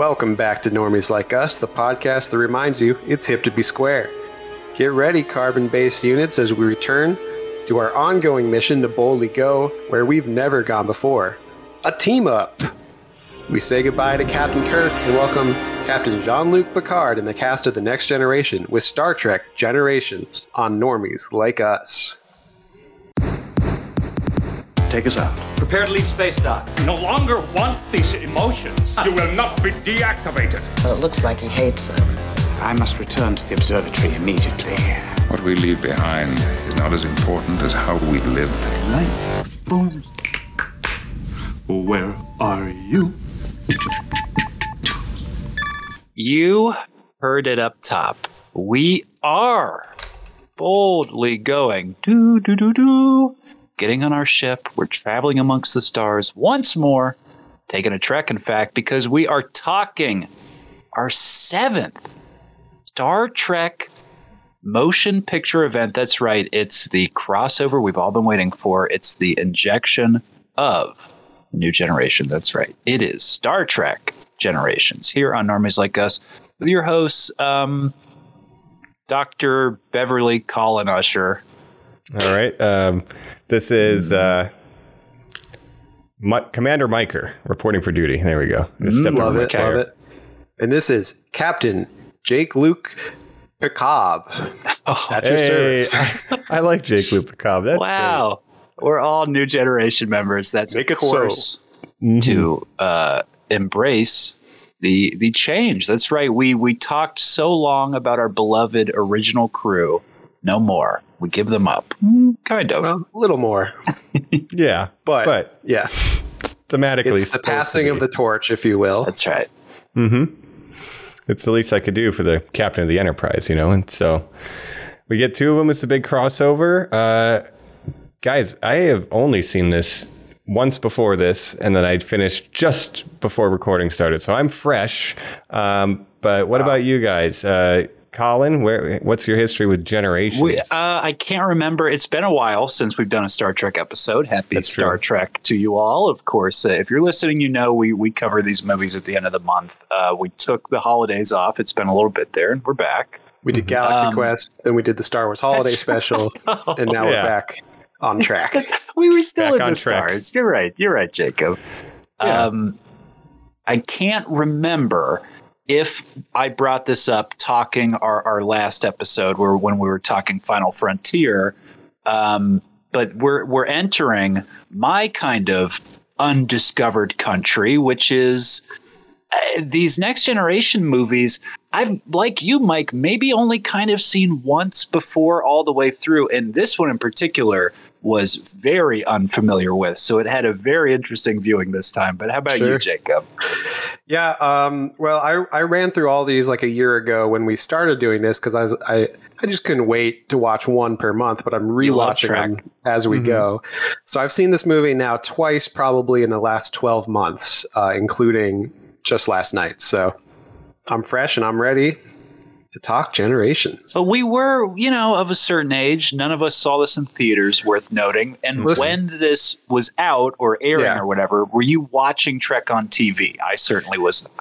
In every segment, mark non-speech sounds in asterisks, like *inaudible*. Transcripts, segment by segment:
Welcome back to Normies Like Us, the podcast that reminds you it's hip to be square. Get ready, carbon based units, as we return to our ongoing mission to boldly go where we've never gone before a team up. We say goodbye to Captain Kirk and welcome Captain Jean Luc Picard and the cast of The Next Generation with Star Trek Generations on Normies Like Us. Take us out. Prepare to leave space dock. no longer want these emotions. You will not be deactivated. Well, it looks like he hates them. I must return to the observatory immediately. What we leave behind is not as important as how we live. Life forms. Where are you? You heard it up top. We are boldly going do do do do, getting on our ship. We're traveling amongst the stars once more, taking a trek. In fact, because we are talking our seventh Star Trek motion picture event. That's right. It's the crossover we've all been waiting for. It's the injection of New Generation. That's right. It is Star Trek Generations here on Normies Like Us with your hosts, um, Dr. Beverly Colin Usher. All right. Um, this is uh, Mi- Commander Miker reporting for duty. There we go. Just stepped Love over my it, chair. love it. And this is Captain Jake Luke Picab. At your Hey, service. I, I like Jake Lupacov. That's wow. We're all New Generation members. That's Make of it so. course great. Mhm. to uh, embrace the the change. That's right. We we talked so long about our beloved original crew. No more. We give them up. Kind of. Well, a little more, *laughs* Yeah, but, but yeah, thematically, it's the passing of the torch, if you will. That's right. Mm-hmm. It's the least I could do for the captain of the Enterprise, you know. And so we get two of them. It's a big crossover. Uh, guys, I have only seen this once before this, and then I finished just before recording started. So I'm fresh. Um, but what about you guys? Uh, Colin, where what's your history with Generations? We, uh, I can't remember. It's been a while since we've done a Star Trek episode. Happy That's Star true. Trek to you all. Of course, uh, if you're listening, you know we we cover these movies at the end of the month. Uh, we took the holidays off. It's been a little bit there, and we're back. We did Galaxy Um, Quest, then we did the Star Wars Holiday That's Special, and now *laughs* Yeah. we're back on track. *laughs* We were still Back in on the track. stars. You're right. You're right, Jacob. Yeah. Um, I can't remember if I brought this up talking our, our last episode where when we were talking Final Frontier. Um, but we're we're entering my kind of undiscovered country, which is uh, these next generation movies. I've like you, Mike, maybe only kind of seen once before all the way through, and this one in particular was very unfamiliar with. So it had a very interesting viewing this time. But how about you, Jacob? Yeah. Um, well, I, I ran through all these like a year ago when we started doing this because I was I I just couldn't wait to watch one per month, but I'm rewatching them as we go. So I've seen this movie now twice, probably in the last 12 months, uh, including just last night. So I'm fresh and I'm ready to talk generations. But we were, you know, of a certain age. None of us saw this in theaters, worth noting. And Listen- when this was out or airing Yeah. or whatever, were you watching Trek on TV? I certainly was. not.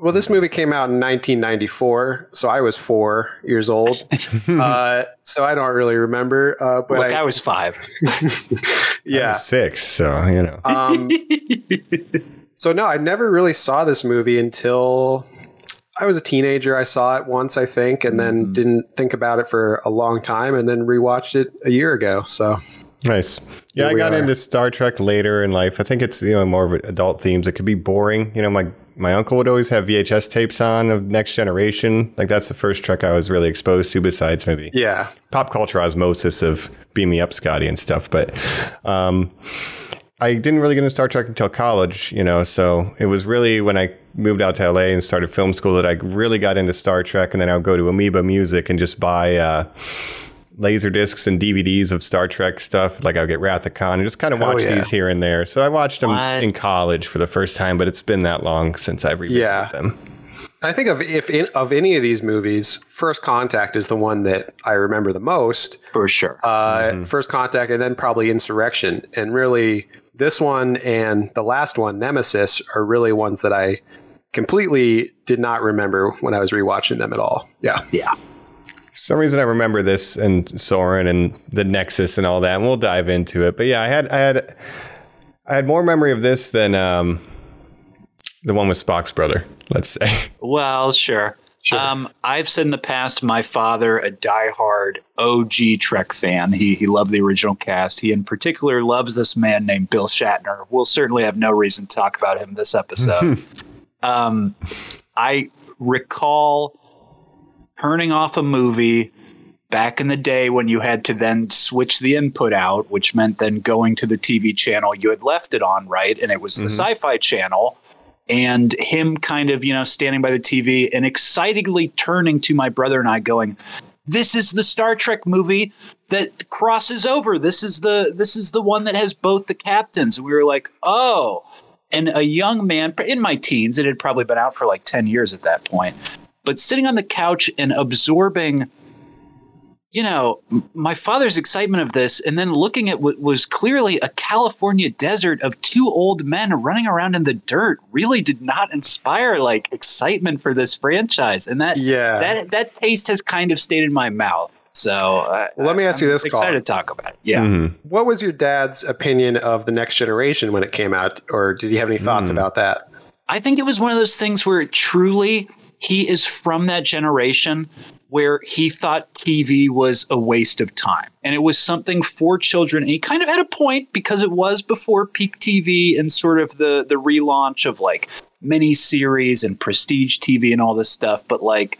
Well, this movie came out in 1994, so I was four years old. *laughs* uh, so I don't really remember. Uh, but Look, I, I was five. *laughs* yeah. six. So you know. Um, *laughs* so no, I never really saw this movie until I was a teenager. I saw it once, I think, and then Mm-hmm. didn't think about it for a long time, and then rewatched it a year ago. So Nice. Yeah, I got are. into Star Trek later in life. I think it's you know more of adult themes. It could be boring. You know, my my uncle would always have VHS tapes on of Next Generation. Like that's the first Trek I was really exposed to, besides maybe yeah, pop culture osmosis of Beam Me Up, Scotty, and stuff. But um, I didn't really get into Star Trek until college, you know. So it was really when I moved out to LA and started film school that I really got into Star Trek. And then I would go to Amoeba Music and just buy uh, laser discs and DVDs of Star Trek stuff. Like I would get Wrath of Khan and just kind of watch yeah. these here and there. So I watched them What? in college for the first time, but it's been that long since I've revisited Yeah. them. I think of if in, of any of these movies, First Contact is the one that I remember the most. For sure. Uh, First Contact, and then probably Insurrection, and really this one and the last one, Nemesis, are really ones that I completely did not remember when I was rewatching them at all. Yeah. Yeah. For some reason I remember this and Soran and the Nexus and all that, and we'll dive into it. But yeah, I had I had I had more memory of this than um, the one with Spock's brother. Let's say. Well, sure. Um, I've said in the past, my father, a diehard OG Trek fan. He he loved the original cast. He in particular loves this man named Bill Shatner. We'll certainly have no reason to talk about him this episode. *laughs* um, I recall turning off a movie back in the day when you had to then switch the input out, which meant then going to the TV channel you had left it on, right? And it was the sci fi channel. And him kind of, you know, standing by the TV and excitedly turning to my brother and I, going, This is the Star Trek movie that crosses over. This is the this is the one that has both the captains. And we were like, Oh. And a young man in my teens, it had probably been out for like 10 years at that point, but sitting on the couch and absorbing you know, my father's excitement of this, and then looking at what was clearly a California desert of two old men running around in the dirt really did not inspire like excitement for this franchise. And that, Yeah. that, that taste has kind of stayed in my mouth. So uh, let me ask you I'm this, excited Colin. to talk about it. Yeah. Mhm. What was your dad's opinion of the next generation when it came out, or did he have any thoughts about that? I think it was one of those things where truly he is from that generation where he thought TV was a waste of time and it was something for children. And he kind of had a point because it was before peak TV and sort of the the relaunch of like mini series and prestige TV and all this stuff. But like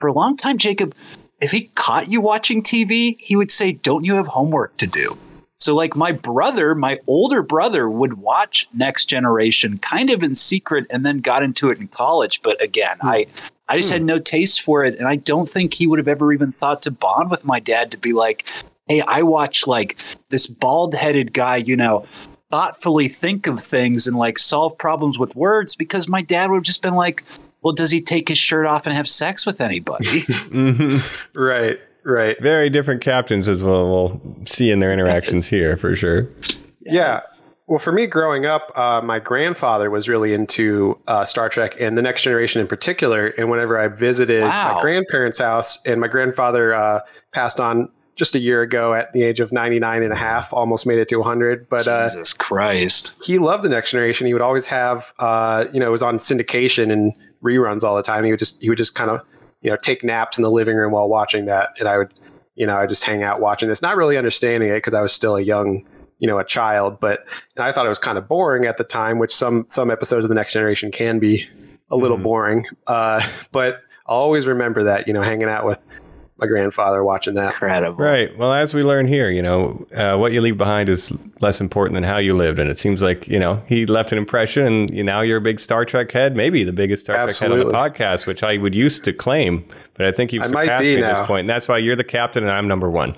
for a long time, Jacob, if he caught you watching TV, he would say, Don't you have homework to do? So, like, my brother, my older brother, would watch Next Generation kind of in secret and then got into it in college. But again, hmm. I, I just had hmm. no taste for it. And I don't think he would have ever even thought to bond with my dad to be like, hey, I watch like this bald headed guy, you know, thoughtfully think of things and like solve problems with words because my dad would have just been like, well, does he take his shirt off and have sex with anybody? *laughs* Mm-hmm. Right, right. Very different captains as well. We'll see in their interactions here for sure. Yeah. Well, for me, growing up, uh, my grandfather was really into uh, Star Trek and the Next Generation in particular. And whenever I visited Wow. my grandparents' house, and my grandfather uh, passed on just a year ago at the age of 99 and a half, almost made it to 100. But uh, Jesus Christ. he loved the Next Generation. He would always have, uh, you know, it was on syndication and reruns all the time. He would just, he would just kind of, you know, take naps in the living room while watching that, and I would, you know, I just hang out watching this, not really understanding it because I was still a young, you know, a child. But and I thought it was kind of boring at the time, which some some episodes of the Next Generation can be a little boring. Uh, *laughs* but I'll always remember that, you know, hanging out with my grandfather watching that. Incredible. Right. Well, as we learn here, you know, uh, what you leave behind is less important than how you lived. And it seems like, you know, he left an impression and you now you're a big Star Trek head, maybe the biggest Star Trek head on the podcast, which I would used to claim. But I think you've I might surpassed be me at this point. And that's why you're the captain and I'm number one.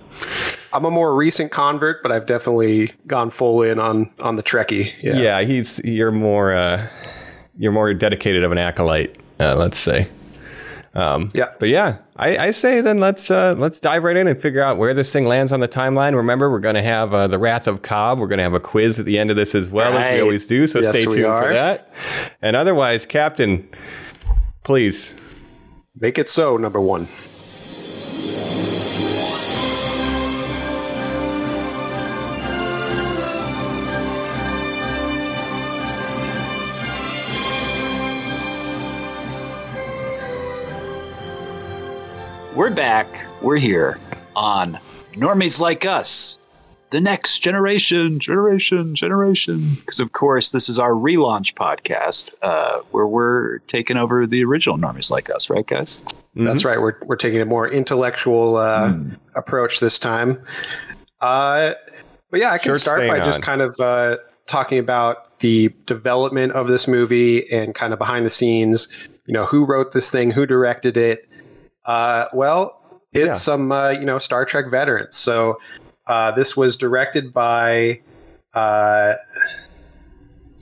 I'm a more recent convert, but I've definitely gone full in on on the Trekkie. Yeah. Yeah, he's you're more uh, you're more dedicated of an acolyte, uh, let's say. Um, Yeah. But yeah, I, I say then let's uh, let's dive right in and figure out where this thing lands on the timeline. Remember, we're going to have uh, the Wrath of Cobb. We're going to have a quiz at the end of this as well as we always do. So Yes, stay tuned for that. And otherwise, Captain, please. Make it so, number one. We're back. We're here on Normies Like Us, the next generation, generation, generation. Because, of course, this is our relaunch podcast uh, where we're taking over the original Normies Like Us, right, guys? That's right. We're we're taking a more intellectual uh, approach this time. Uh, but yeah, I can Shirts start staying by just kind of uh, talking about the development of this movie and kind of behind the scenes. You know, who wrote this thing, who directed it. Uh, well, it's Yeah. some uh, you know Star Trek veterans. So uh, this was directed by, uh,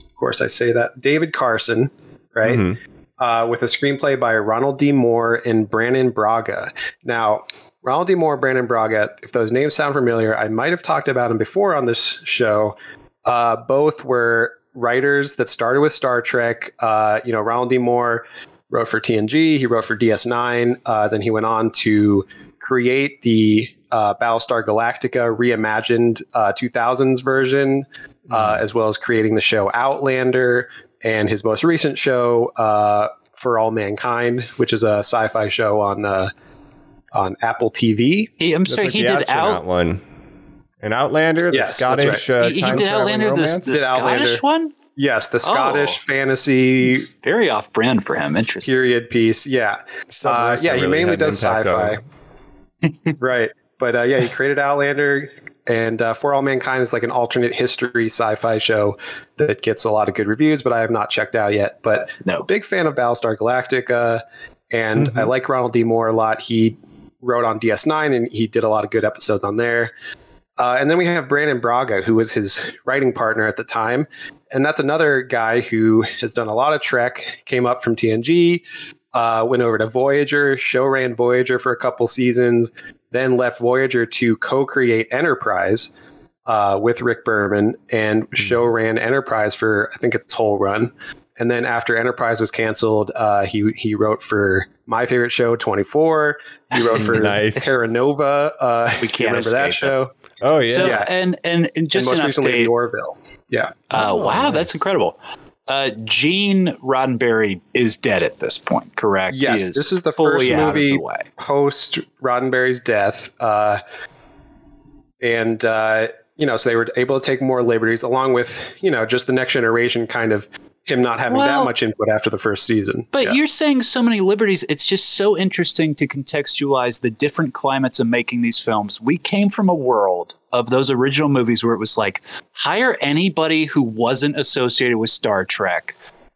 of course, I say that David Carson, right? Mhm. uh, with a screenplay by Ronald D. Moore and Brannon Braga. Now, Ronald D. Moore and Brannon Braga, if those names sound familiar, I might have talked about them before on this show. Uh, both were writers that started with Star Trek. Uh, you know, Ronald D. Moore wrote for TNG. He wrote for DS9. Uh, then he went on to create the uh, Battlestar Galactica reimagined uh, 2000s version, uh, as well as creating the show Outlander and his most recent show uh, For All Mankind, which is a sci-fi show on uh, on Apple TV. He, I'm That's sorry, like he did astronaut out. one. An Outlander, the Yes, Scottish right. uh, He, he did Outlander, the, the Did Scottish Outlander. one. Yes, the Scottish Oh. fantasy Very off brand for him. Interesting. period piece. Yeah, uh, Subversive yeah. He really mainly does sci-fi, *laughs* right? But uh, yeah, he created Outlander, and uh, For All Mankind is like an alternate history sci-fi show that gets a lot of good reviews, but I have not checked out yet. But No. big fan of Battlestar Galactica, and Mm-hmm. I like Ronald D. Moore a lot. He wrote on DS9, and he did a lot of good episodes on there. Uh, and then we have Brannon Braga, who was his writing partner at the time. And that's another guy who has done a lot of Trek, came up from TNG, uh, went over to Voyager, show ran Voyager for a couple seasons, then left Voyager to co create Enterprise uh, with Rick Berman and show ran Enterprise for, I think, its whole run. And then after Enterprise was canceled, uh, he he wrote for my favorite show, 24. He wrote for *laughs* Nice. Terra Nova. Uh, We can't remember that escape it. show. Oh yeah. So Yeah. and and and just and most an recently, update. Orville. Yeah. Uh, wow, that's incredible. Uh, Gene Roddenberry is dead at this point, correct? He Yes, this is the fully first movie the post Roddenberry's death. Uh, and, uh, you know, so they were able to take more liberties along with, you know, just the next generation kind of him not having Well- that much input after the first season. But Yeah. you're saying so many liberties. It's just so interesting to contextualize the different climates of making these films. We came from a world of those original movies where it was like hire anybody who wasn't associated with Star Trek.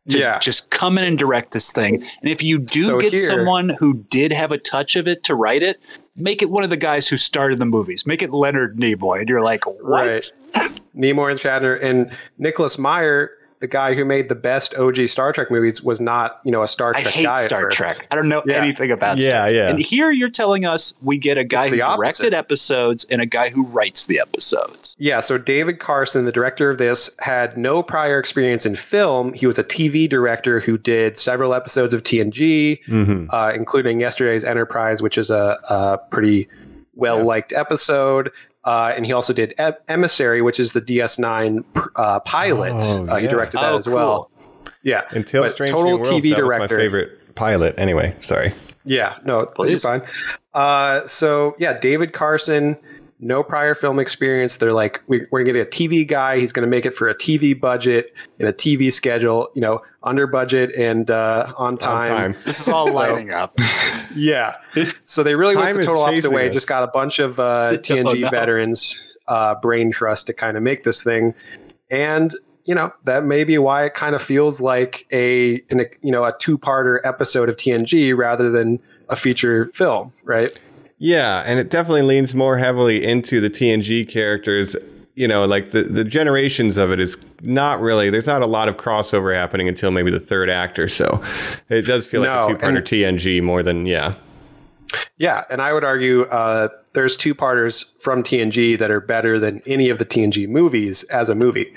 To Yeah. just come in and direct this thing. And if you do So get here- someone who did have a touch of it to write it, make it one of the guys who started the movies. Make it Leonard Nimoy. And you're like, what? Right. Nimoy and Shatner and Nicholas Meyer, the guy who made the best OG Star Trek movies, was not, you know, a Star Trek I Trek hate guy. at Star first. Trek. I don't know Yeah. anything about Yeah, Star Trek. yeah. And here you're telling us we get a guy It's who opposite. directed episodes and a guy who writes the episodes. Yeah, so David Carson, the director of this, had no prior experience in film. He was a TV director who did several episodes of TNG, Mm-hmm. uh, including yesterday's Enterprise, which is a, a pretty well liked episode. Uh, and he also did e- Emissary, which is the DS9 uh, pilot. Oh, uh, he yeah. directed that Oh, as well. Yeah, Until But Strange total New Worlds, TV that was my favorite pilot. Anyway, sorry. Yeah, no, you're fine. Uh, so yeah, David Carson, no prior film experience. They're like, we, we're gonna get a TV guy. He's gonna make it for a TV budget and a TV schedule. You know, under budget and uh, on time. On time. This is all lining up. *laughs* Yeah. So they really Time went the total opposite chasing way. us. Just got a bunch of uh, *laughs* TNG no. veterans, uh, brain trust to kind of make this thing, and you know that may be why it kind of feels like a, an, you know a two-parter episode of TNG rather than a feature film, right? Yeah, and it definitely leans more heavily into the TNG characters. You know, like the, the generations of it is not really, there's not a lot of crossover happening until maybe the third act or so. It does feel No, like a two parter and- TNG more than, yeah. Yeah, and I would argue uh, there's two parters from TNG that are better than any of the TNG movies as a movie.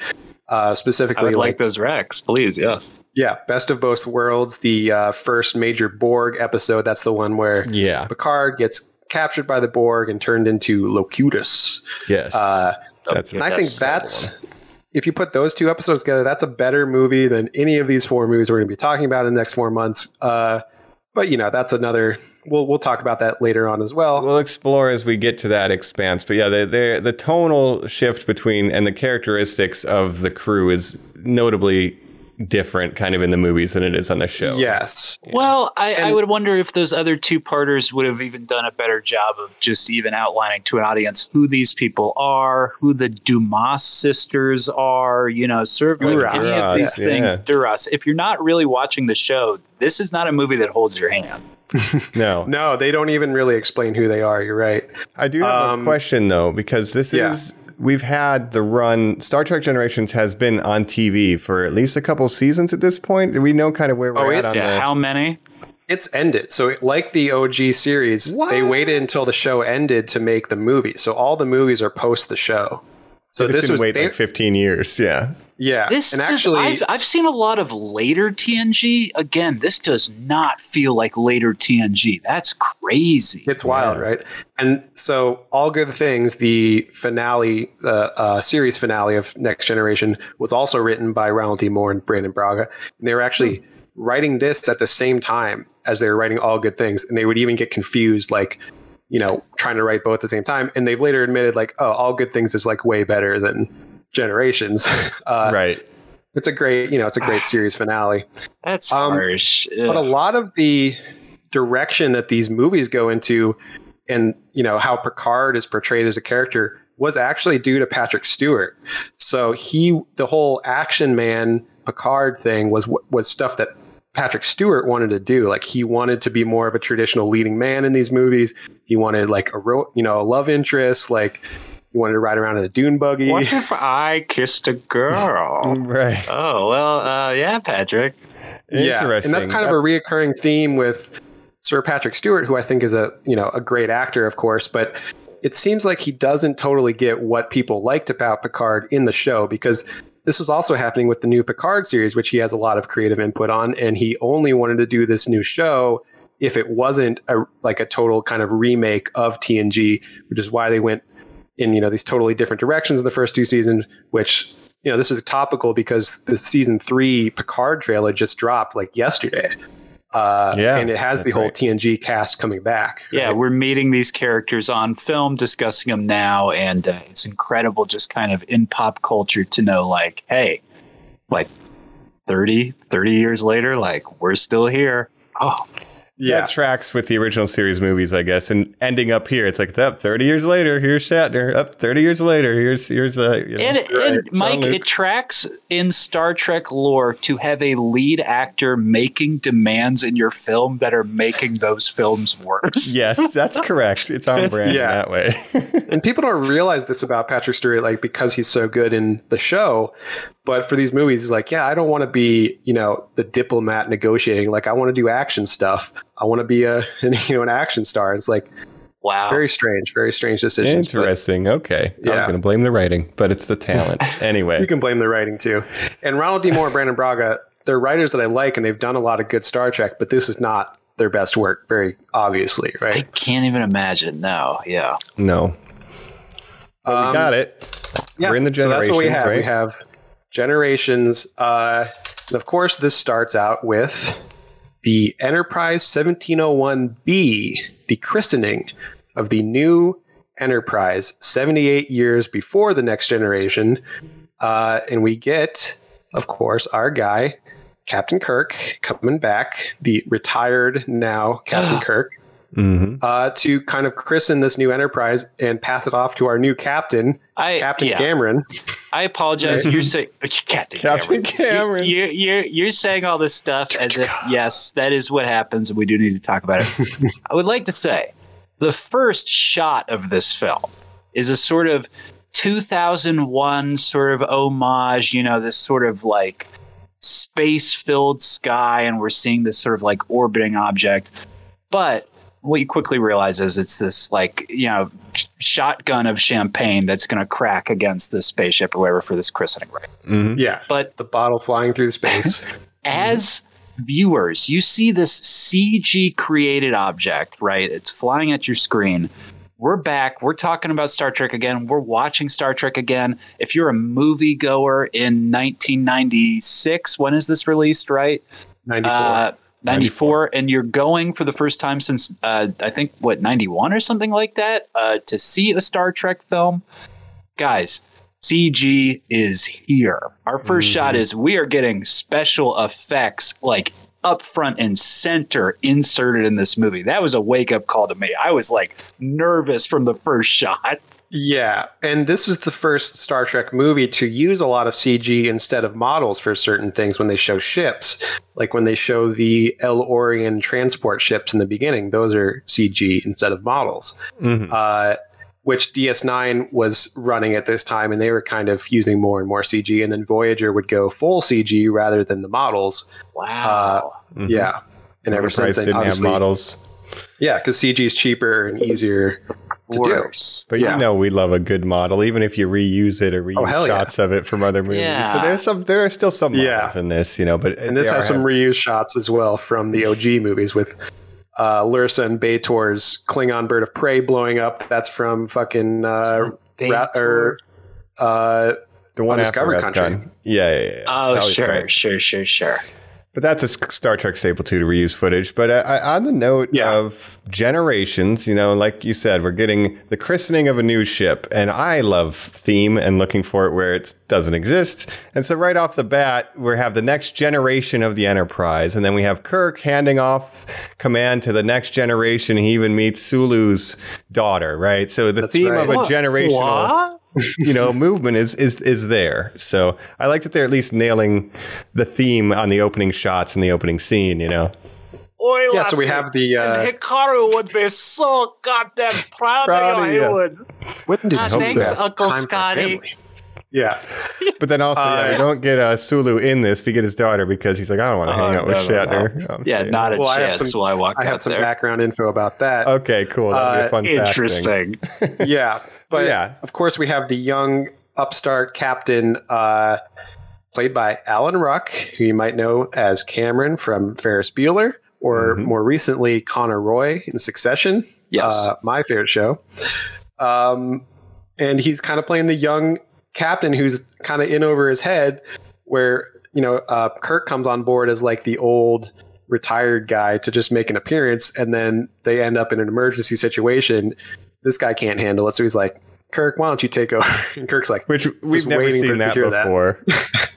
Uh, I specifically, would like, like those Rex, please. Yes. yeah, Best of Both Worlds, the uh, first major Borg episode. That's the one where Yeah. Picard gets captured by the Borg and turned into Locutus. Yes. Uh, that's and I think That's that's if you put those two episodes together, that's a better movie than any of these four movies we're going to be talking about in the next four months. Uh, but you know, that's another. We'll we'll talk about that later on as well. We'll explore as we get to that expanse. But yeah, the, the, the tonal shift between and the characteristics of the crew is notably different kind of in the movies than it is on the show. Yes. Well, I, I would wonder if those other two parters would have even done a better job of just even outlining to an audience who these people are, who the Dumas sisters are, you know, sort of like Duras, any of these yeah. things. Duras. If you're not really watching the show, this is not a movie that holds your hand. *laughs* No. No, they don't even really explain who they are. You're right. I do have Um, a question though, because this yeah. is we've had the run Star Trek Generations has been on TV for at least a couple seasons at this point. We know kind of where we're Oh, at on it's- How many? It's ended. So, like the OG series, What? they waited until the show ended to make the movie. So, all the movies are post the show. So They this didn't was wait they- like 15 years. Yeah. yeah, This and does, actually I've, I've seen a lot of later TNG. Again, this does not feel like later TNG. That's crazy. It's wild, right? And so, All Good Things, the finale, the uh, series finale of Next Generation, was also written by Ronald D. Moore and Brannon Braga. And they were actually writing this at the same time as they were writing All Good Things. And they would even get confused, like, you know, trying to write both at the same time. And they've later admitted, like, oh, All Good Things is like way better than Generations. *laughs* uh, right. It's a great, you know, it's a great *sighs* series finale. That's Um, harsh. but a lot of the direction that these movies go into and you know how picard is portrayed as a character was actually due to patrick stewart so he the whole action man picard thing was was stuff that patrick stewart wanted to do like he wanted to be more of a traditional leading man in these movies he wanted like a ro- you know a love interest like he wanted to ride around in a dune buggy What if *laughs* I kissed a girl? *laughs* Right. oh well, uh, yeah, Patrick. Yeah, Interesting. and that's kind of a reoccurring theme with Sir Patrick Stewart, who I think is a you know a great actor, of course, but it seems like he doesn't totally get what people liked about Picard in the show because this was also happening with the new Picard series, which he has a lot of creative input on, and he only wanted to do this new show if it wasn't a like a total kind of remake of TNG, which is why they went in you know these totally different directions in the first two seasons, which you know this is topical because the season three Picard trailer just dropped like yesterday. Uh, Yeah, and it has the that's whole right. TNG cast coming back. Yeah, right? we're meeting these characters on film, discussing them now, and uh, it's incredible just kind of in pop culture to know, like, hey, like 30, 30 years later, like, we're still here. Oh, yeah. That tracks with the original series movies, I guess. And ending up here, it's like, it's up 30 years later, here's Shatner. Up 30 years later, here's, here's, uh, you know, and, and Mike, Jean-Luc. it tracks in Star Trek lore to have a lead actor making demands in your film that are making those films worse. *laughs* yes, that's correct. It's on brand Yeah. that way. *laughs* and people don't realize this about Patrick Stewart, like because he's so good in the show. But for these movies, he's like, yeah, I don't want to be, you know, the diplomat negotiating. Like, I want to do action stuff. I want to be a, *laughs* you know, an action star. It's like Wow. very strange, very strange decisions. but Interesting. Okay. I was going to blame the writing, but it's the talent. *laughs* Anyway. You can blame the writing too. And Ronald D. Moore and Brannon Braga, they're writers that I like, and they've done a lot of good Star Trek. But this is not their best work, very obviously, right? I can't even imagine. No, yeah. no. But we Um, got it. Yeah, We're in the generation. so that's what we generations, have. We have generations. Uh, and of course, this starts out with the Enterprise 1701B, the christening of the new Enterprise, 78 years before the next generation. Uh, and we get, of course, our guy, Captain Kirk, coming back, the retired now *gasps* Captain Kirk hmm uh, to kind of christen this new enterprise and pass it off to our new captain, I, Captain yeah. Cameron. I apologize. You're saying Captain, *laughs* Captain Cameron. Cameron. You, you, you're you're saying all this stuff as if yes, that is what happens, and we do need to talk about it. *laughs* I would like to say the first shot of this film is a sort of 2001 sort of homage. You know, this sort of like space-filled sky, and we're seeing this sort of like orbiting object, but what you quickly realize is it's this like you know sh- shotgun of champagne that's going to crack against this spaceship or whatever for this christening right? Yeah, but the bottle flying through the space. *laughs* as viewers you see this cg created object right? It's flying at your screen. We're back. We're talking about star trek again. We're watching star trek again. If you're a movie goer in 1996 when is this released right? 94. uh, 94, and you're going for the first time since uh, I think what 91 or something like that uh, to see a Star Trek film. Guys, CG is here. Our 1st shot is we are getting special effects like up front and center inserted in this movie. That was a wake up call to me. I was like nervous from the first *laughs* shot. Yeah, and this is the first Star Trek movie to use a lot of CG instead of models for certain things when they show ships. Like when they show the El-Aurian transport ships in the beginning, those are CG instead of models. Mm-hmm. uh, which DS9 was running at this time, and they were kind of using more and more CG. And then Voyager would go full CG rather than the models. Wow. Uh, mm-hmm. Yeah, and ever Enterprise since then, didn't have models. Yeah, because CG is cheaper and easier to do. But Yeah. you know we love a good model, even if you reuse it or reuse hell yeah. shots of it from other movies. Yeah. But there's some there are still some Yeah. models in this, you know, but And this has are some have- reused shots as well from the OG movies with uh, Lursa and B'Etor's Klingon bird of prey blowing up. That's from fucking uh, Ra- or uh, the one after Undiscovered Undiscovered Country. Yeah, yeah, yeah. Oh, That was sure, right. sure, sure, sure. But that's a Star Trek staple too to reuse footage. But uh, on the note Yeah. of generations, you know, like you said, we're getting the christening of a new ship, and I love theme and looking for it where it doesn't exist. And so right off the bat, we have the next generation of the Enterprise, and then we have Kirk handing off command to the next generation. He even meets Sulu's daughter, right? So the theme right. of a What? Generational you know, movement is is is there. So I like that they're at least nailing the theme on the opening shots and the opening scene. You know, yeah. So we have the uh, Hikaru would be so goddamn proud, Proud of of you. you. He would. when did Ah, thanks, have Uncle time Scotty. Family? Yeah, *laughs* but then also yeah, we don't get uh, Sulu in this. We get his daughter because he's like, I don't want to hang Oh, out with no, no, Shatner. I'm Yeah, not a Well, I have chance. some- while I walk I have some there. background info about that. Okay, cool. That'd be Uh, a fun fact thing. Interesting. *laughs* yeah, but Yeah. of course we have the young upstart captain, uh, played by Alan Ruck, who you might know as Cameron from Ferris Bueller, or more recently Connor Roy in Succession. Yes. uh, my favorite show. Um, and he's kind of playing the young captain who's kind of in over his head, where you know uh, Kirk comes on board as like the old retired guy to just make an appearance, and then they end up in an emergency situation. This guy can't handle it, so he's like, "Kirk, why don't you take over?" *laughs* And Kirk's like, Which we've Just never waiting for seen that hear that. before. *laughs*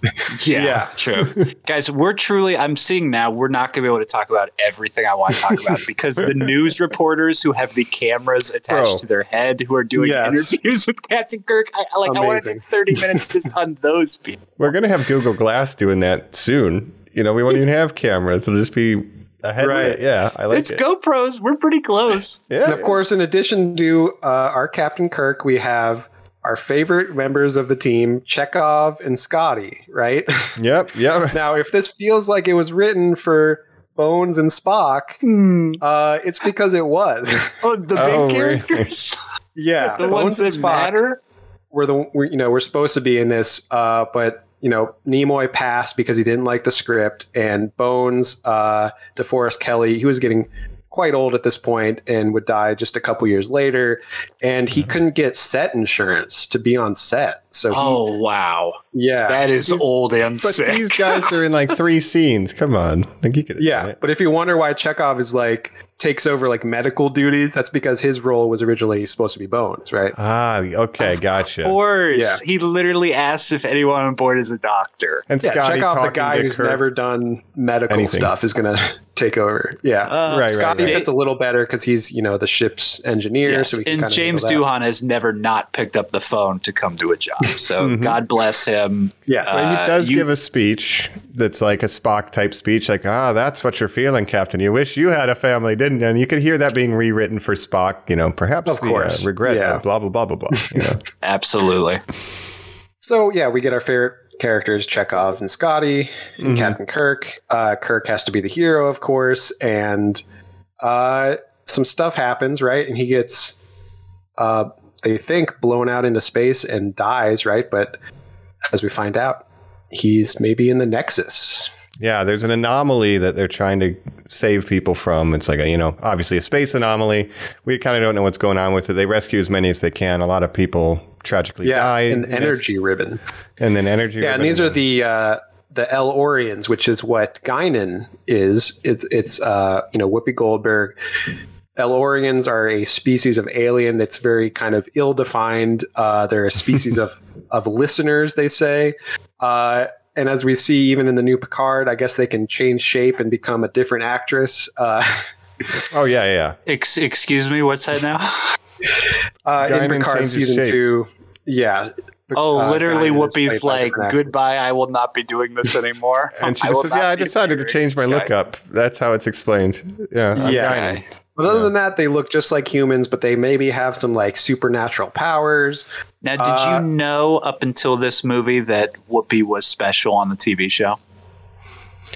*laughs* Yeah, Yeah. true. Guys, we're truly, I'm seeing now, we're not going to be able to talk about everything I want to talk about because the news reporters who have the cameras attached Bro. to their head who are doing Yes. interviews with Captain Kirk, I, I- like, I want to do Amazing. 30 minutes just on those people. We're gonna have Google Glass doing that soon. You know, we won't even have cameras. It'll just be a headset. Right. Yeah, I like it. It's it. GoPros. We're pretty close. *laughs* Yeah, And of course, in addition to uh, our Captain Kirk, we have our favorite members of the team, Chekov and Scotty, right? *laughs* Yep. Yep. now, if this feels like it was written for Bones and Spock, uh, it's because it was. *laughs* Oh, the big Oh, really? characters? yeah, the Bones ones and that Spock matter? were the we're, you know we're supposed to be in this, uh, but you know Nimoy passed because he didn't like the script, and Bones, uh, DeForest Kelley, he was getting quite old at this point and would die just a couple years later, and he couldn't get set insurance to be on set. So he, Oh, wow. yeah, That is old and But sick. these guys are in like three *laughs* scenes. Come on, like you could. yeah. But if you wonder why Chekhov is like takes over like medical duties, that's because his role was originally supposed to be Bones, right? Ah, okay, gotcha. Of course. Yeah. He literally asks if anyone on board is a doctor. and Yeah, Scotty Chekov, the talking guy who's Kirk. never done medical Anything. stuff, is gonna take over. Yeah. Uh, right, Scotty right, right. fits a little better because he's, you know, the ship's engineer. Yes, So and James handle that. Doohan has never not picked up the phone to come to a job. *laughs* So God bless him. Yeah. But he Uh, does you- give a speech that's like a Spock type speech, like, ah, that's what you're feeling, Captain. You wish you had a family, didn't you? And you could hear that being rewritten for Spock, you know, perhaps Of the, uh, course. regret, Yeah. blah, blah, blah, blah, blah. You know? *laughs* Absolutely. So yeah, we get our favorite characters, Chekov and Scotty, and Mm-hmm. Captain Kirk. Uh, Kirk has to be the hero, of course, and uh, some stuff happens, right? And he gets, uh, they think, blown out into space and dies, right? But as we find out, he's maybe in the Nexus. yeah, there's an anomaly that they're trying to save people from. It's like, a, you know, obviously a space anomaly. We kind of don't know what's going on with it. They rescue as many as they can. A lot of people tragically Yeah, die. an in this. energy ribbon. And then energy. Yeah, and these are the uh, the El-Aurians, which is what Guinan is. It's it's uh, you know Whoopi Goldberg. El-Aurians are a species of alien that's very kind of ill defined. Uh, they're a species *laughs* of of listeners, they say. Uh, and as we see, even in the new Picard, I guess they can change shape and become a different actress. Uh, *laughs* Oh, yeah, yeah. Ex- excuse me, what's that now? *laughs* uh, in Guinan Picard changes season shape. two, yeah. Oh, Uh, literally, Guinan Whoopi's played by a like, goodbye, I will not be doing this *laughs* anymore. And she just says, yeah, I decided to change my appearing in look up. That's how it's explained. Yeah. I'm Yeah. Guinan. But other than that, they look just like humans, but they maybe have some like supernatural powers. Now, did Uh, you know up until this movie that Whoopi was special on the TV show?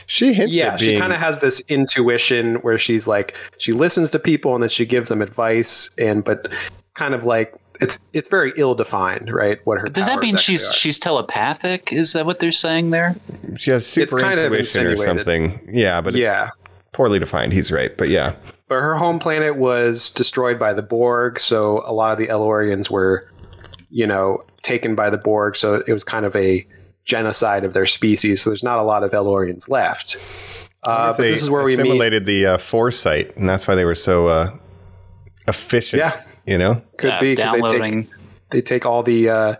She hints yeah, at she kind of has this intuition where she's like she listens to people and then she gives them advice and but kind of like it's it's very ill defined, right? What her Does that mean she's are. she's telepathic? Is that what they're saying there? she has super kind of intuition or something. Yeah, but it's yeah. poorly defined. He's right, but yeah. But her home planet was destroyed by the Borg, so a lot of the El-Aurians were, you know, taken by the Borg. So it was kind of a genocide of their species. So there's not a lot of El-Aurians left. Uh, but this is where we meet. assimilated the uh, foresight, and that's why they were so uh, efficient. Yeah. you know. Could Yeah, be 'cause they take they take all the uh,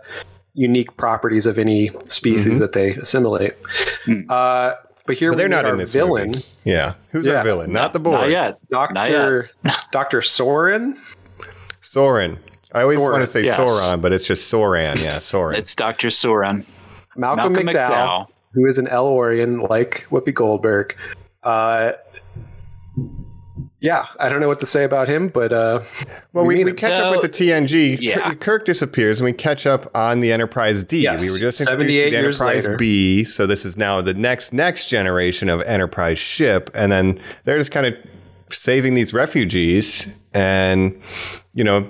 unique properties of any species that they assimilate. Uh, but here But they're we not in this villain, movie. Yeah, who's Yeah. our villain? Not the boy. Not yet. Doctor *laughs* Doctor Soran. Soran. I always Soran, want to say yes. Sauron, but it's just Soran. Yeah, Soran. It's Dr. Soran. Malcolm, Malcolm McDowell, McDowell. who is an El-Aurian like Whoopi Goldberg. Uh, yeah, I don't know what to say about him, but uh, well, we, meet we him. catch up with the TNG. Yeah. Kirk, Kirk disappears, and we catch up on the Enterprise D. Yes, We were just introduced to the Enterprise later. B, so this is now the next next generation of Enterprise ship, and then they're just kind of saving these refugees, and you know.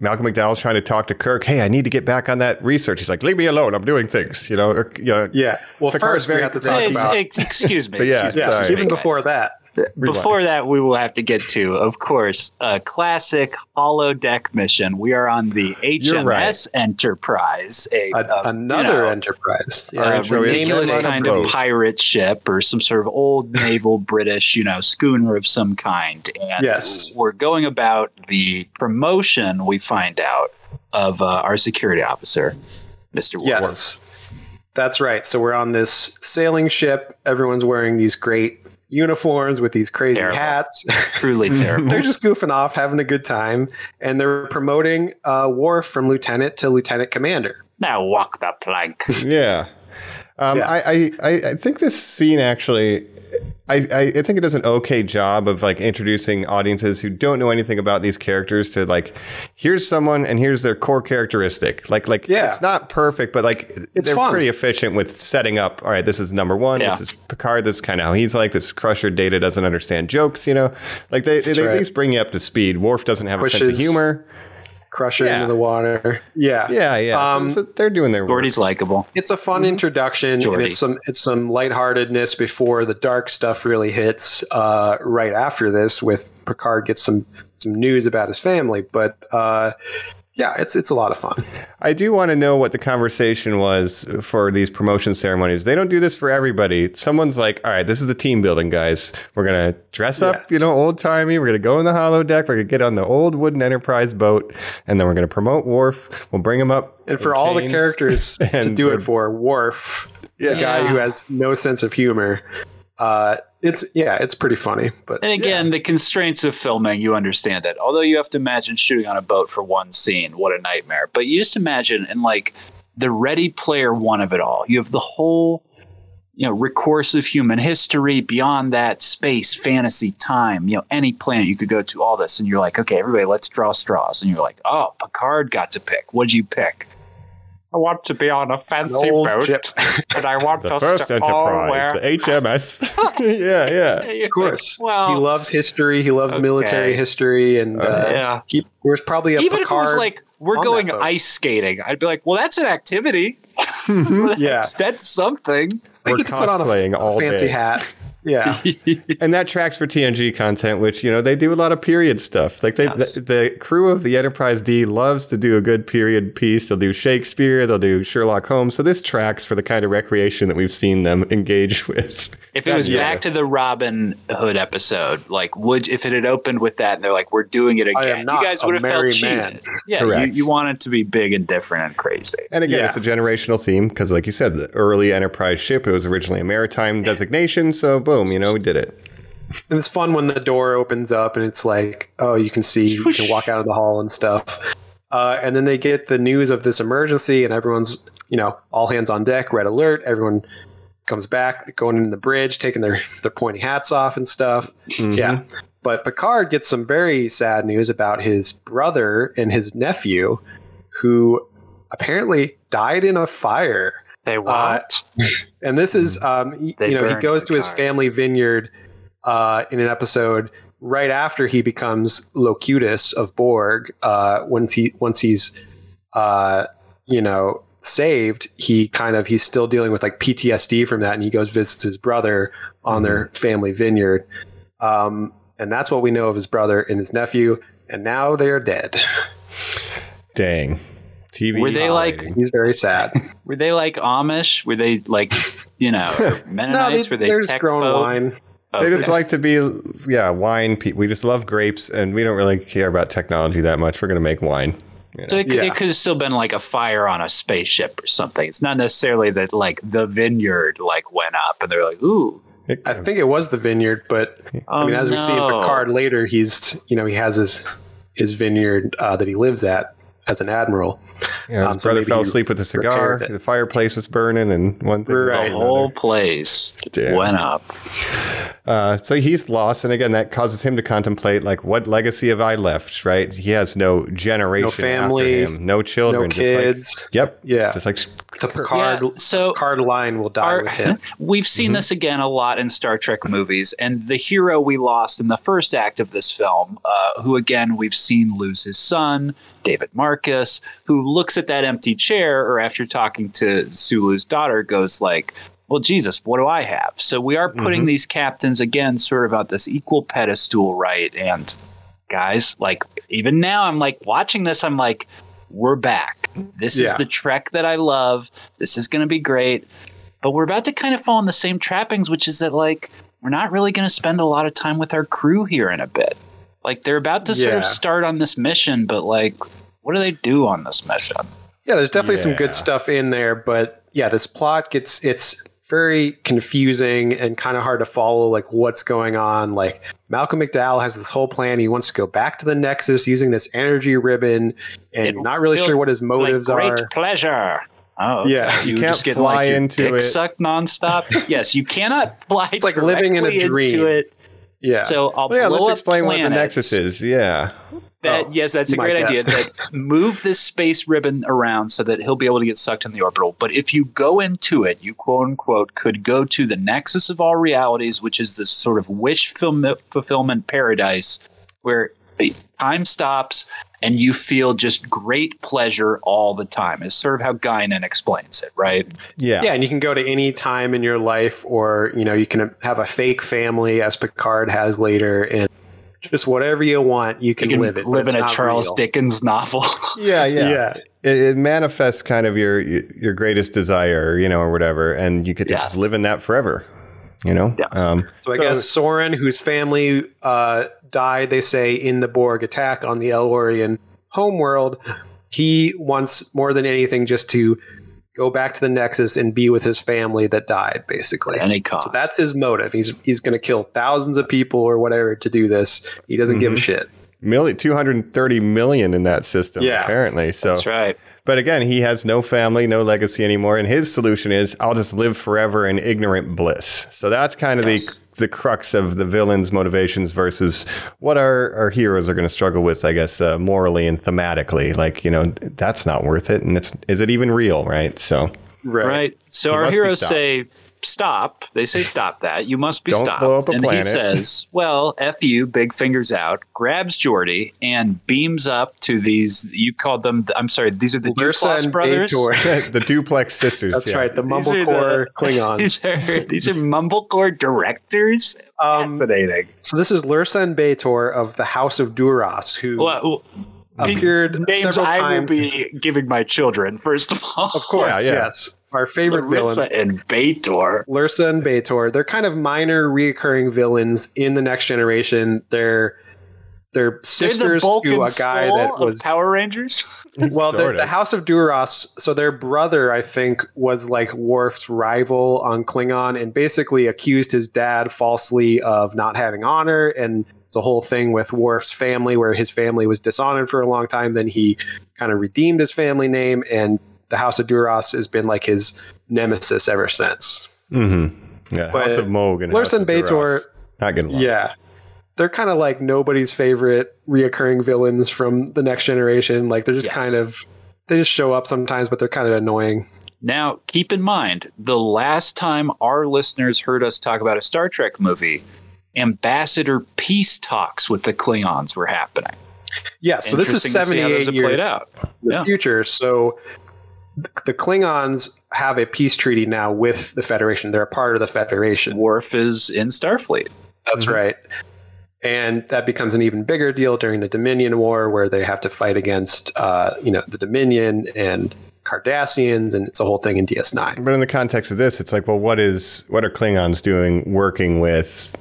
Malcolm McDowell's trying to talk to Kirk. Hey, I need to get back on that research. He's like, "Leave me alone. I'm doing things." You know. or, you know yeah. Well, Picard's first we very have to talk Ex- about excuse me. *laughs* But yeah, excuse yeah, me, even before guys. Before that, we will have to get to, of course, a classic holodeck mission. We are on the You're right. HMS Enterprise, a, A, uh, another you know, Enterprise. a Yeah, is ridiculous kind of pirate ship or some sort of old naval *laughs* British, you know, schooner of some kind. And Yes. we're going about the promotion. We find out of uh, our security officer, Mister. Yes, that's right. So we're on this sailing ship. Everyone's wearing these great uniforms with these crazy Terrible. hats. *laughs* truly terrible. they're just goofing off, having a good time, and they're promoting uh, Worf from lieutenant to lieutenant commander. now walk the plank. Yeah. Um, Yeah. I, I, I I think this scene actually, I, I, think it does an okay job of like introducing audiences who don't know anything about these characters to like, here's someone and here's their core characteristic. Like, like Yeah. it's not perfect, but like It's they're fun. pretty efficient with setting up. All right, this is number one. Yeah. This is Picard. This is kind of how he's like. This Crusher. Data doesn't understand jokes. You know, like they, they, they right. at least bring you up to speed. Worf doesn't have a sense of humor. Crusher Yeah. into the water. *laughs* Yeah, Yeah, yeah. Um, so, they're doing their work. Geordi's likable. it's a fun introduction. And it's some it's some lightheartedness before the dark stuff really hits. Uh, right after this, with Picard gets some some news about his family, but uh, yeah, it's it's a lot of fun. I do want to know what the conversation was for these promotion ceremonies. They don't do this for everybody. Someone's like, all right, this is the team building, guys. We're going to dress up, you know, old timey. We're going to go in the holodeck. We're going to get on the old wooden Enterprise boat. And then we're going to promote Worf. We'll bring him up. And for all the characters *laughs* to do it for, Worf, Yeah. the guy who has no sense of humor. Uh, it's yeah, it's pretty funny, but And again, the constraints of filming, you understand that. Although you have to imagine shooting on a boat for one scene, what a nightmare. But you just imagine in like the Ready Player One of it all, you have the whole, you know, recourse of human history, beyond that, space, fantasy, time, you know, any planet you could go to, all this. And you're like, okay, everybody, let's draw straws. And you're like, oh, Picard got to pick. What'd you pick? I want to be on a fancy old boat, ship. and I want *laughs* The us first to all Enterprise, wear the HMS. *laughs* yeah, *laughs* yeah. of course, Well, he loves history. He loves military history, and uh, yeah. he, there's probably a even if it was like we're going ice skating, I'd be like, well, that's an activity. yeah, That's, that's something. We're get to put on a cosplaying all fancy day. hat. Yeah, *laughs* and that tracks for TNG content, which you know they do a lot of period stuff. Like they, Yes. the, the crew of the Enterprise D loves to do a good period piece. They'll do Shakespeare, they'll do Sherlock Holmes. So this tracks for the kind of recreation that we've seen them engage *laughs* with. If it was Yeah. back to the Robin Hood episode, like would if it had opened with that and they're like, "We're doing it again," you guys would have merry felt man. cheated. Yeah, you, Correct. you want it to be big and different and crazy. And again, Yeah. it's a generational theme because, like you said, the early Enterprise ship it was originally a maritime designation. So boom, you know, we did it. and it's fun when the door opens up and it's like, oh, you can see, you can walk out of the hall and stuff. Uh, and then they get the news of this emergency, and everyone's, you know, all hands on deck, red alert. Everyone comes back, going in the bridge, taking their their pointy hats off and stuff. Yeah. But Picard gets some very sad news about his brother and his nephew, who apparently died in a fire. They Uh. *laughs* And this is, um, y- They you know, he goes to his Picard. family vineyard uh, in an episode right after he becomes Locutus of Borg. Uh, once he once he's, uh, you know, saved, he kind of he's still dealing with like PTSD from that, and he goes visits his brother on their family vineyard. Um, and that's what we know of his brother and his nephew. And now they are dead. Dang. TV. Were they like- He's very sad. *laughs* Were they like Amish? Were they like, you know, *laughs* or Mennonites? they, Were they they're just tech growing folk? wine. Oh, They just okay. like to be, yeah, wine. Pe- we just love grapes, and we don't really care about technology that much. We're gonna make wine. So it, Yeah. it could have still been like a fire on a spaceship or something. It's not necessarily that like the vineyard like went up and they're like, ooh. I think it was the vineyard, but I mean, oh, as we see in. Picard later, he's you know he has his his vineyard uh, that he lives at as an admiral. yeah, um, his so brother fell asleep with a cigar. The fireplace was burning, and one thing Right. The whole place Damn. went up. Uh, so he's lost, and again, that causes him to contemplate, like, what legacy have I left? Right? He has no generation, No family, after him, no children, no just like- kids. yep, Yeah. just like The Picard Yeah, so Picard line will die our- with him. *laughs* we've seen this again a lot in Star Trek movies, and the hero we lost in the first act of this film, uh, who again we've seen lose his son, David Marcus, who looks at that empty chair, or after talking to Sulu's daughter, goes like, "Well, Jesus, what do I have?" So we are putting mm-hmm. these captains again, sort of at this equal pedestal, right? And guys, like even now, I'm like watching this, I'm like, we're back. This is the Trek that I love. This is going to be great. But we're about to kind of fall in the same trappings, which is that like we're not really going to spend a lot of time with our crew here in a bit. Like they're about to sort of start on this mission, but like, what do they do on this mission? Yeah, there's definitely some good stuff in there, but yeah, this plot gets it's very confusing and kind of hard to follow like what's going on. Like Malcolm McDowell has this whole plan. He wants to go back to the Nexus using this energy ribbon, and It you're not really sure what his motives like, great are. pleasure. Oh, okay. Yeah. you, You can't just get fly like your into dick it. sucked nonstop. *laughs* yes, you cannot fly. It's like living in a dream. Into it. Yeah. So I'll Well, yeah, blow let's up explain what the. Nexus is. Yeah. That Oh, yes, that's a my great idea. guess. That *laughs* move this space ribbon around so that he'll be able to get sucked in the orbital. But if you go into it, you quote unquote could go to the nexus of all realities, which is this sort of wish fulfillment paradise where time stops and you feel just great pleasure all the time. Is sort of how Guinan explains it, right? Yeah. yeah, and you can go to any time in your life, or you know, you can have a fake family, as Picard has later, and just whatever you want, you can, You can live it. live in a Charles real. Dickens novel. *laughs* Yeah, yeah. Yeah. It, it manifests kind of your your greatest desire, you know, or whatever, and you get to just live in that forever. You know. Yes. Um, So I guess Soran, whose family uh, died, they say, in the Borg attack on the El-Aurian homeworld, he wants more than anything just to go back to the Nexus and be with his family that died, basically. At any cost. So that's his motive. He's he's going to kill thousands of people or whatever to do this. He doesn't give a mm-hmm. shit. million, 230 million in that system, Yeah. apparently. So, That's right. But again, he has no family, no legacy anymore, and his solution is, "I'll just live forever in ignorant bliss." So that's kind of Yes. the the crux of the villain's motivations versus what our our heroes are going to struggle with, I guess, uh, morally and thematically. Like, you know, that's not worth it, and it's is it even real, right? So, Right. So He our heroes say, "Stop." They say, "Stop that! You must be Don't stopped." blow up a and he says, "Well, f you, big fingers out." Grabs Geordi and beams up to these. You called them. I'm sorry. These are the Lursa Duplass brothers. *laughs* The duplex sisters. That's yeah. right. The Mumblecore the- *laughs* Klingons. These are these are Mumblecore directors. Um, Fascinating. so this is Lursa and B'Etor of the House of Duras, who Well, appeared names several I will be giving my children. First of all, Of course, Yeah, yeah. yes. Our favorite villains. Larissa and B'Etor. Lursa and B'Etor, they're kind of minor reoccurring villains in the next generation. They're they're They're sisters the to a guy skull that of was Power Rangers. *laughs* well, the, the. House of Duras. So their brother, I think, was like Worf's rival on Klingon, and basically accused his dad falsely of not having honor. And it's a whole thing with Worf's family, where his family was dishonored for a long time. Then he kind of redeemed his family name, and the House of Duras has been like his nemesis ever since. Mm-hmm. Yeah, But House of Mogh and Lursa House and of B'Etor- Duras. Not getting. Yeah. They're kind of like nobody's favorite reoccurring villains from the next generation. Like they're just Yes. kind of they just show up sometimes, but they're kind of annoying. Now, keep in mind, the last time our listeners heard us talk about a Star Trek movie, ambassador peace talks with the Klingons were happening. Yeah, so this is Interesting to see 78 years played out. in the Yeah. future. So the Klingons have a peace treaty now with the Federation. They're a part of the Federation. Worf is in Starfleet. That's right. And that becomes an even bigger deal during the Dominion War, where they have to fight against, uh, you know, the Dominion and Cardassians, and it's a whole thing in DS9. But in the context of this, it's like, well, what is what are Klingons doing working with?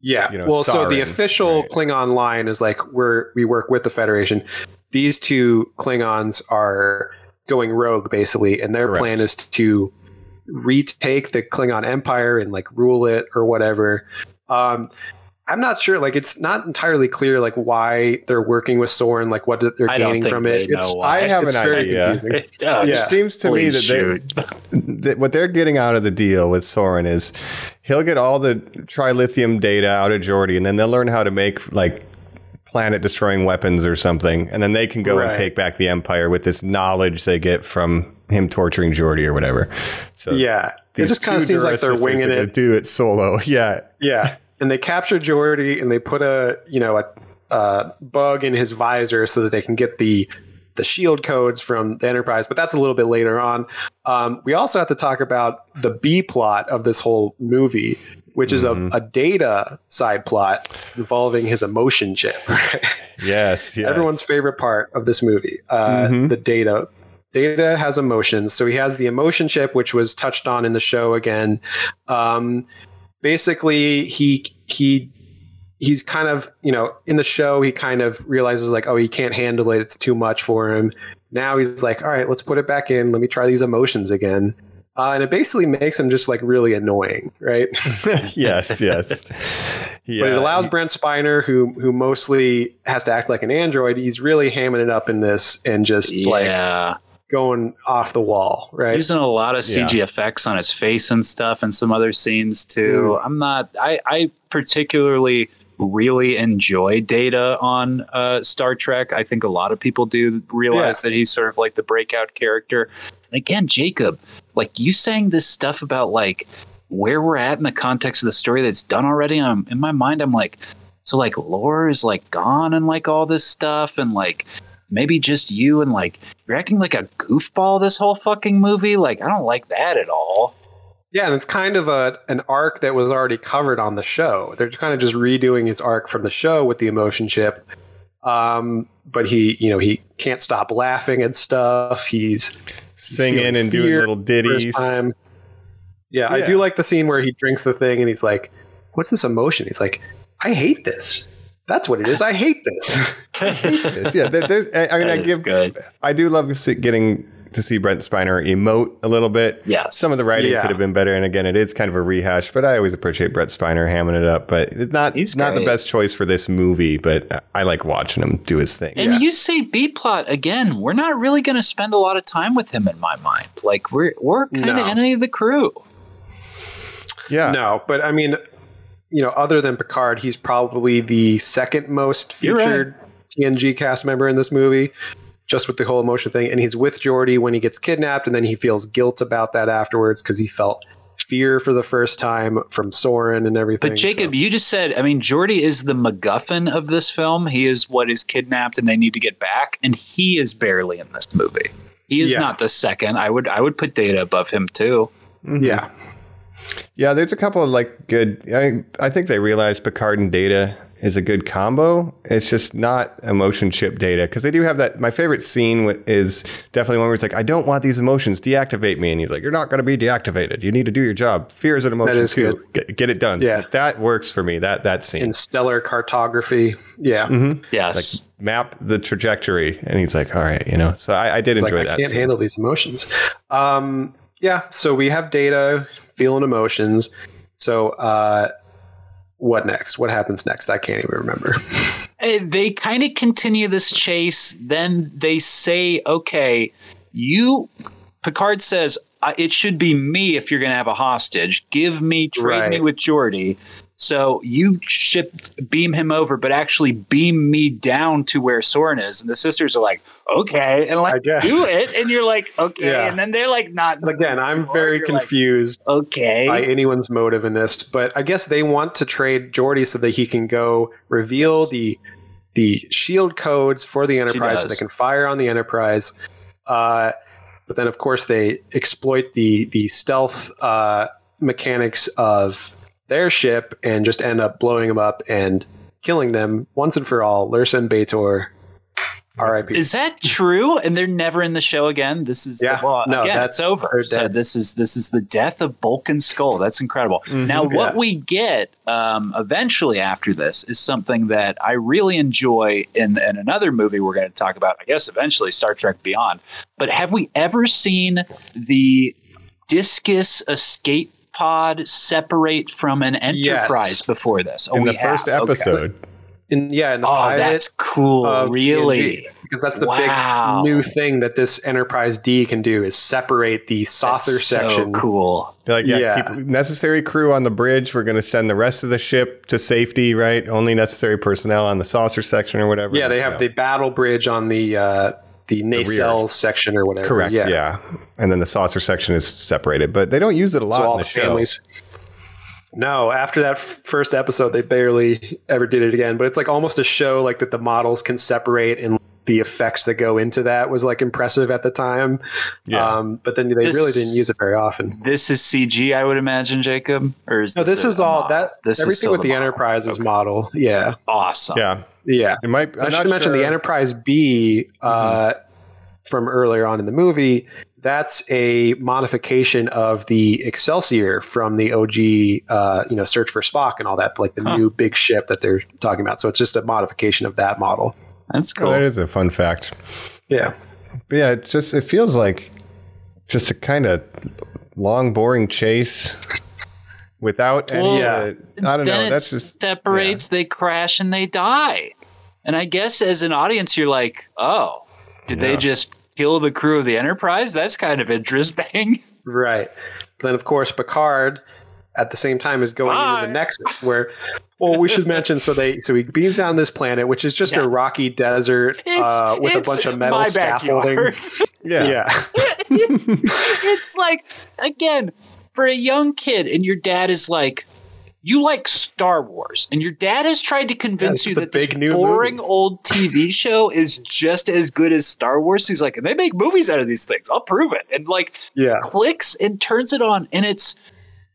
Yeah. you know, well, so the official right. Klingon line is like we're we work with the Federation. These two Klingons are going rogue basically, and their Correct. plan is to retake the Klingon Empire and like rule it or whatever. Um, I'm not sure. Like, it's not entirely clear like why they're working with Soran, like what they're I don't gaining think from they it. know It's, why. I have it's an very idea. confusing. It does. It seems to me that, they, that what they're getting out of the deal with Soran is he'll get all the trilithium data out of Geordi, and then they'll learn how to make like planet destroying weapons or something, and then they can go and take back the Empire with this knowledge they get from him torturing Geordi or whatever. So Yeah, it just kind of seems like they're winging it. gonna Do it solo, *laughs* yeah. Yeah, and they capture Geordi and they put a you know a, a bug in his visor so that they can get the the shield codes from the Enterprise. But that's a little bit later on. Um, we also have to talk about the B plot of this whole movie, which is a, a data side plot involving his emotion chip. *laughs* Yes, yes. Everyone's favorite part of this movie, uh, Mhm. the data. Data has emotions, so he has the emotion chip, which was touched on in the show again. Um, basically, he he he's kind of you know in the show he kind of realizes like oh he can't handle it, it's too much for him. Now he's like all right, let's put it back in. Let me try these emotions again. Uh, and it basically makes him just like really annoying, right? *laughs* *laughs* yes, yes. Yeah. But it allows Brent Spiner, who who mostly has to act like an android, he's really hamming it up in this and just like Yeah. Going off the wall, right? Using a lot of CG Yeah. effects on his face and stuff and some other scenes too. I'm not I, I particularly really enjoy data on uh, Star Trek. I think a lot of people do realize that he's sort of like the breakout character. And again, Jacob, like you saying this stuff about like where we're at in the context of the story that's done already. I'm in my mind, I'm like, so like lore is like gone and like all this stuff and like maybe just you and like you're acting like a goofball this whole fucking movie. Like I don't like that at all. Yeah, and it's kind of a an arc that was already covered on the show. They're kind of just redoing his arc from the show with the emotion chip. Um, but he, you know, he can't stop laughing at stuff. He's singing and doing little for the first ditties. time. Yeah, I do like the scene where he drinks the thing and he's like, "What's this emotion?" He's like, "I hate this." That's what it is. I hate this. *laughs* Yes, yeah, there- there's. I, I mean, I give. good. I do love getting to see Brent Spiner emote a little bit. Yes. Some of the writing Yeah. could have been better, and again, it is kind of a rehash. But I always appreciate Brent Spiner hamming it up. But it's not He's not the best choice for this movie. But I- I like watching him do his thing. And you say B plot again. We're not really going to spend a lot of time with him in my mind. Like we're we're kind of No. enemy of the crew. yeah, no, but I mean, you know, other than Picard, he's probably the second most You're right. featured TNG cast member in this movie, just with the whole emotion thing. And he's with Geordi when he gets kidnapped, and then he feels guilt about that afterwards because he felt fear for the first time from Soran and everything. But Jacob, so- you just said. I mean, Geordi is the MacGuffin of this film. He is what is kidnapped, and they need to get back. And he is barely in this movie. He is Yeah. not the second. I would I would put Data above him too. Mm-hmm. yeah, Yeah, there's a couple of like good. I I think they realize Picard and Data is a good combo. It's just not emotion chip Data because they do have that. My favorite scene with, is definitely one where it's like, I don't want these emotions. Deactivate me, and he's like, You're not going to be deactivated. You need to do your job. Fear is an emotion is too. Get, get it done. Yeah. that works for me. That that scene. in stellar cartography. Yeah, Mm-hmm. Yes. Map the trajectory, and he's like, All right, you know. So I, I did It's like enjoy I can't scene. handle these emotions. Um, yeah, so we have data feeling emotions. So uh, what next? What happens next? I can't even remember. *laughs* Eh, they kind of continue this chase. Then they say, "Okay, you." Picard says, "Uh, "It should be me if you're going to have a hostage. Give me, trade me with Geordi." So you ship beam him over, but actually beam me down to where Soran is. And the sisters are like, okay, and like do it. And you're like, *laughs* okay. Yeah. And then they're like, not Again, I'm very You're like, confused okay. by anyone's motive in this, but I guess they want to trade Geordi so that he can go reveal Yes. the the shield codes for the Enterprise so they can fire on the Enterprise. Uh, but then, of course, they exploit the the stealth uh, mechanics of their ship and just end up blowing them up and killing them once and for all. Lursa and B'Etor, R.I.P. Is that true? And they're never in the show again. This is Yeah, well, no, again, that's- it's over. So this is this is the death of Bulk and Skull. That's incredible. now, what yeah. we get um, eventually after this is something that I really enjoy in, in another movie we're going to talk about. I guess eventually Star Trek Beyond. But have we ever seen the discus escape pod separate from an Enterprise before this? Oh, in the first have. Okay. episode. In, yeah, in the Oh, that's cool. Really. TNG, because that's the Wow. big new thing that this Enterprise D can do is separate the saucer That's section. So cool. They're like, yeah, Yeah. keep necessary crew on the bridge. We're going to send the rest of the ship to safety, right? Only necessary personnel on the saucer section or whatever. Yeah, they have Yeah. the battle bridge on the uh, the nacelle section or whatever. correct. Yeah. Yeah. and then the saucer section is separated, but they don't use it a lot So in all the, the show. families. No, after that f- first episode, they barely ever did it again. But it's like almost a show like that the models can separate and the effects that go into that was like impressive at the time. Yeah. Um, but then they This- really didn't use it very often. This is CG, I would imagine, Jacob. Or is No, this a- is a all model? that. This is everything still with the, model. Enterprise is model. Yeah, Awesome. yeah, yeah. it might. I I'm should not mention the Enterprise B uh, from earlier on in the movie. That's a modification of the Excelsior from the OG, uh, you know, Search for Spock and all that, like the Huh. new big ship that they're talking about. So it's just a modification of that model. That's Oh, cool. that is a fun fact. Yeah, But yeah, it just it feels like just a kind of long, boring chase without any. Well, uh, I don't know. That's just separates, they crash and they die. And I guess as an audience, you're like, oh, did they just kill the crew of the Enterprise? That's kind of interesting. *laughs* right. Then of course Picard, at the same time, is going Bye. into the Nexus, where. Well, we should mention so they so he beams down this planet, which is just Yes. a rocky desert uh, with a bunch of metal scaffolding. *laughs* yeah. yeah. *laughs* it's like again for a young kid and your dad is like you like Star Wars and your dad has tried to convince it's you the that this big new boring movie. old TV *laughs* show is just as good as Star Wars. He's like, and they make movies out of these things. I'll prove it. And like Yeah. clicks and turns it on and it's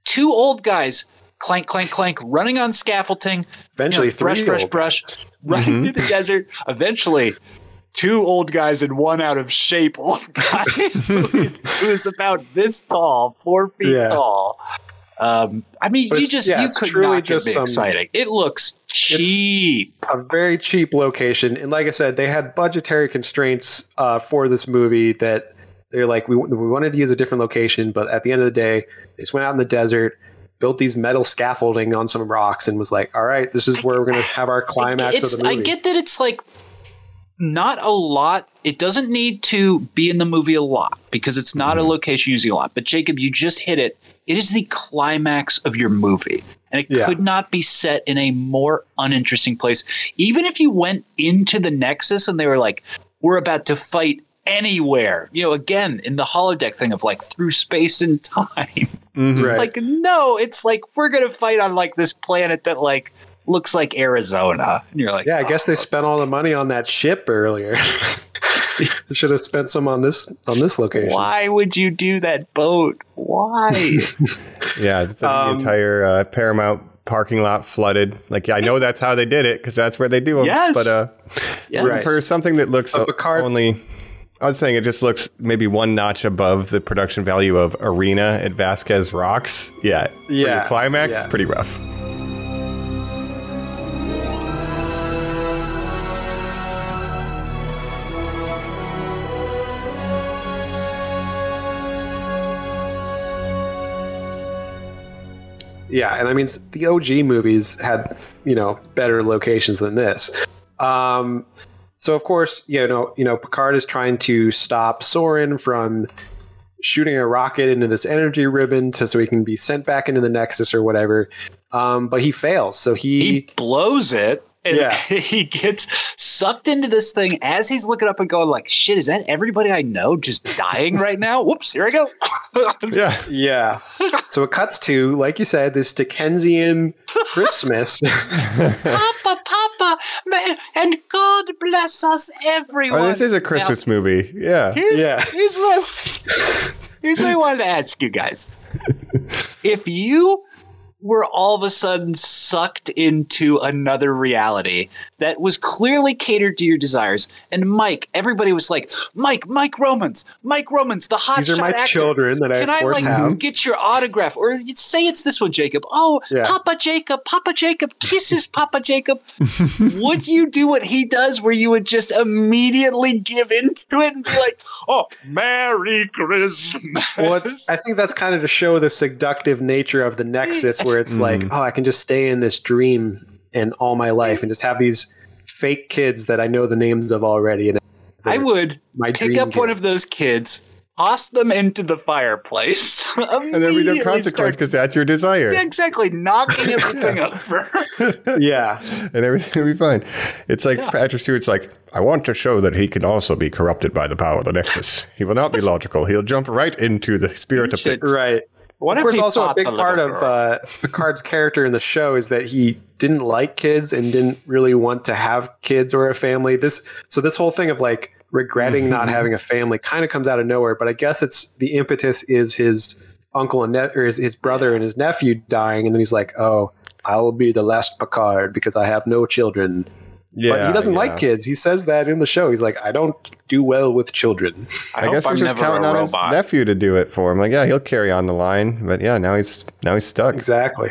two old guys clank clank clank running on scaffolding Eventually, you know, brush three brush old brush *laughs* running mm-hmm. through the desert eventually two old guys and one out of shape *laughs* old guy who is, who is about this tall four feet Yeah. tall um, I mean, you just yeah, you could truly not just me some- exciting. It looks cheap. a very cheap location. And like I said, they had budgetary constraints uh, for this movie that they're like, we, we wanted to use a different location, but at the end of the day, they just went out in the desert, built these metal scaffolding on some rocks, and was like, all right, this is where we're going to have our climax of the movie. I get that it's like not a lot. It doesn't need to be in the movie a lot because it's not Mm-hmm. a location using a lot. But Jacob, you just hit it. It is the climax of your movie. And it Yeah. could not be set in a more uninteresting place. Even if you went into the Nexus and they were like, we're about to fight anywhere. You know, again, in the holodeck thing of like through space and *laughs* time. right. Like, no, it's like we're gonna fight on like this planet that like looks like Arizona. And you're like, yeah, I guess they spent all the money on that ship earlier. *laughs* they should have spent some on this on this location. why would you do that boat? Why? *laughs* Yeah, it's the Um, entire uh, Paramount parking lot flooded. Like, yeah, I know that's how they did it because that's where they do them. Yes. But uh, yes. Right. for something that looks But o- Picard- only, I was saying it just looks maybe one notch above the production value of Arena at Vasquez Rocks. Yeah, for your Yeah, climax, yeah. pretty rough. Yeah, and I mean the OG movies had you know better locations than this. Um, so of course, you know, you know, Picard is trying to stop Soran from shooting a rocket into this energy ribbon to so he can be sent back into the Nexus or whatever. Um, but he fails, so he, he blows it and Yeah. *laughs* he gets sucked into this thing as he's looking up and going like shit is that everybody i know just dying right now *laughs* whoops here i go *laughs* Yeah. yeah. so it cuts to, like you said, this Dickensian Christmas. papa papa man, and god bless us everyone Oh, this is a Christmas movie. Yeah. Here's, Yeah. here's what here's what I wanted to ask you guys. If you were all of a sudden sucked into another reality that was clearly catered to your desires, and Mike, everybody was like, Mike, Mike Romans, Mike Romans, the hot These are my actor. children that I, Can of I like have. get your autograph? Or say it's this one, Jacob. Oh, Yeah. Papa Jacob, Papa Jacob, *laughs* kisses Papa Jacob. would you do what he does where you would just immediately give into it and be like, oh, Merry Christmas? Well, I think that's kind of to show the seductive nature of the Nexus, *laughs* where it's like, Mm-hmm. oh, I can just stay in this dream and all my life, and just have these fake kids that I know the names of already. And I would my pick dream up one of those kids, toss them into the fireplace, *laughs* And there will be no consequence because that's your desire. exactly knocking *laughs* everything over. *laughs* yeah, and everything will be fine. It's like Patrick Stewart's like, I want to show that he can also be corrupted by the power of the Nexus. He will not be logical. He'll jump right into the spirit of Should- things. right. What of course, also a big part of uh, Picard's character in the show is that he didn't like kids and didn't really want to have kids or a family. This so this whole thing of like regretting not Mm-hmm. having a family kind of comes out of nowhere. But I guess it's the impetus is his uncle and ne- or his, his brother and his nephew dying, and then he's like, "Oh, I will be the last Picard because I have no children." Yeah, but he doesn't yeah. like kids. He says that in the show. He's like, "I don't do well with children." I, hope guess I'm he's just counting on his robot. nephew to do it for him. Like, yeah, he'll carry on the line, but yeah, now he's now he's stuck. exactly.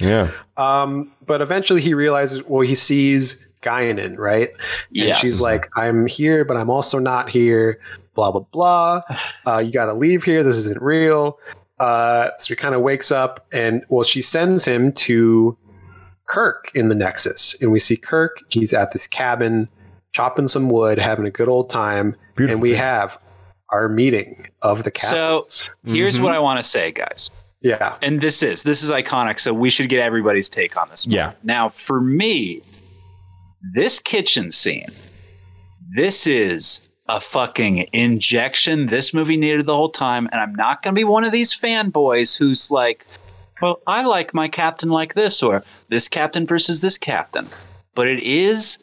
Yeah, Um, but eventually he realizes, well, he sees Guinan, right? And Yes. she's like, I'm here, but I'm also not here, blah, blah, blah. *laughs* Uh, you got to leave here. This isn't real. Uh, so he kind of wakes up and, well, she sends him to Kirk in the Nexus. And we see Kirk. He's at this cabin, chopping some wood, having a good old time. Beautiful and we have our meeting of the cabin. So captains. here's what mm-hmm. I want to say, guys. yeah. And this is this is iconic, so we should get everybody's take on this. one. Yeah. Now, for me, this kitchen scene, this is a fucking injection this movie needed the whole time, and I'm not gonna be one of these fanboys who's like, well, I like my captain like this, or this captain versus this captain. But it is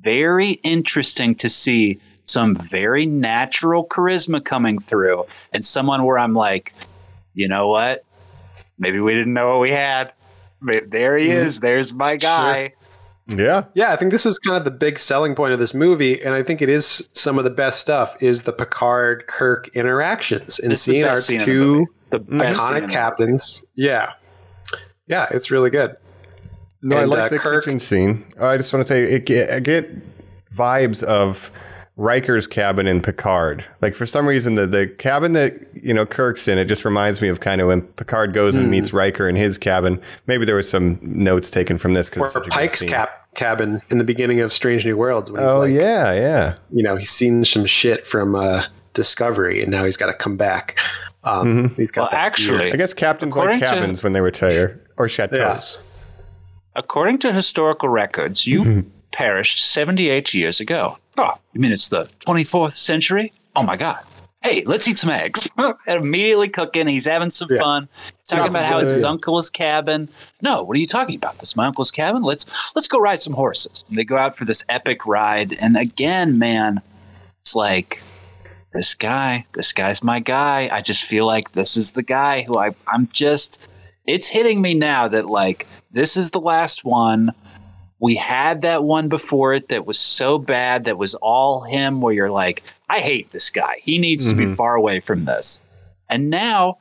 very interesting to see some very natural charisma coming through, and someone where I'm like, you know what? Maybe we didn't know what we had. There he mm-hmm. is. There's my guy. Yeah. Yeah, I think this is kind of the big selling point of this movie, and I think it is some of the best stuff is the Picard Kirk interactions and This the seeing our scene in the two. The best scene iconic the captains. Yeah, yeah, it's really good. No, I like uh, the Kirk- kitchen scene. I just want to say, it, get- I get vibes of Riker's cabin in Picard. Like for some reason, the the cabin that you know Kirk's in, it just reminds me of kind of when Picard goes Hmm. and meets Riker in his cabin. Maybe there was some notes taken from this Or because it's such a Pike's cap cabin in the beginning of Strange New Worlds when he's Oh like, yeah, yeah. you know, he's seen some shit from uh, Discovery, and now he's got to come back. Um, He's got Well, that actually, I guess captains like According to- cabins when they retire or chateaus. according to historical records, you perished 78 years ago. Oh, you mean it's the 24th century? Oh my God. Hey, let's eat some eggs. *laughs* and immediately cooking. He's having some Yeah. fun. He's talking about how it's his Yeah. uncle's cabin. No, what are you talking about? This is my uncle's cabin. Let's let's go ride some horses. And they go out for this epic ride. And again, man, it's like this guy, this guy's my guy. I just feel like this is the guy who I I'm just it's hitting me now that like this is the last one. We had that one before it that was so bad that was all him where you're like, I hate this guy. He needs to be mm-hmm. far away from this. And now,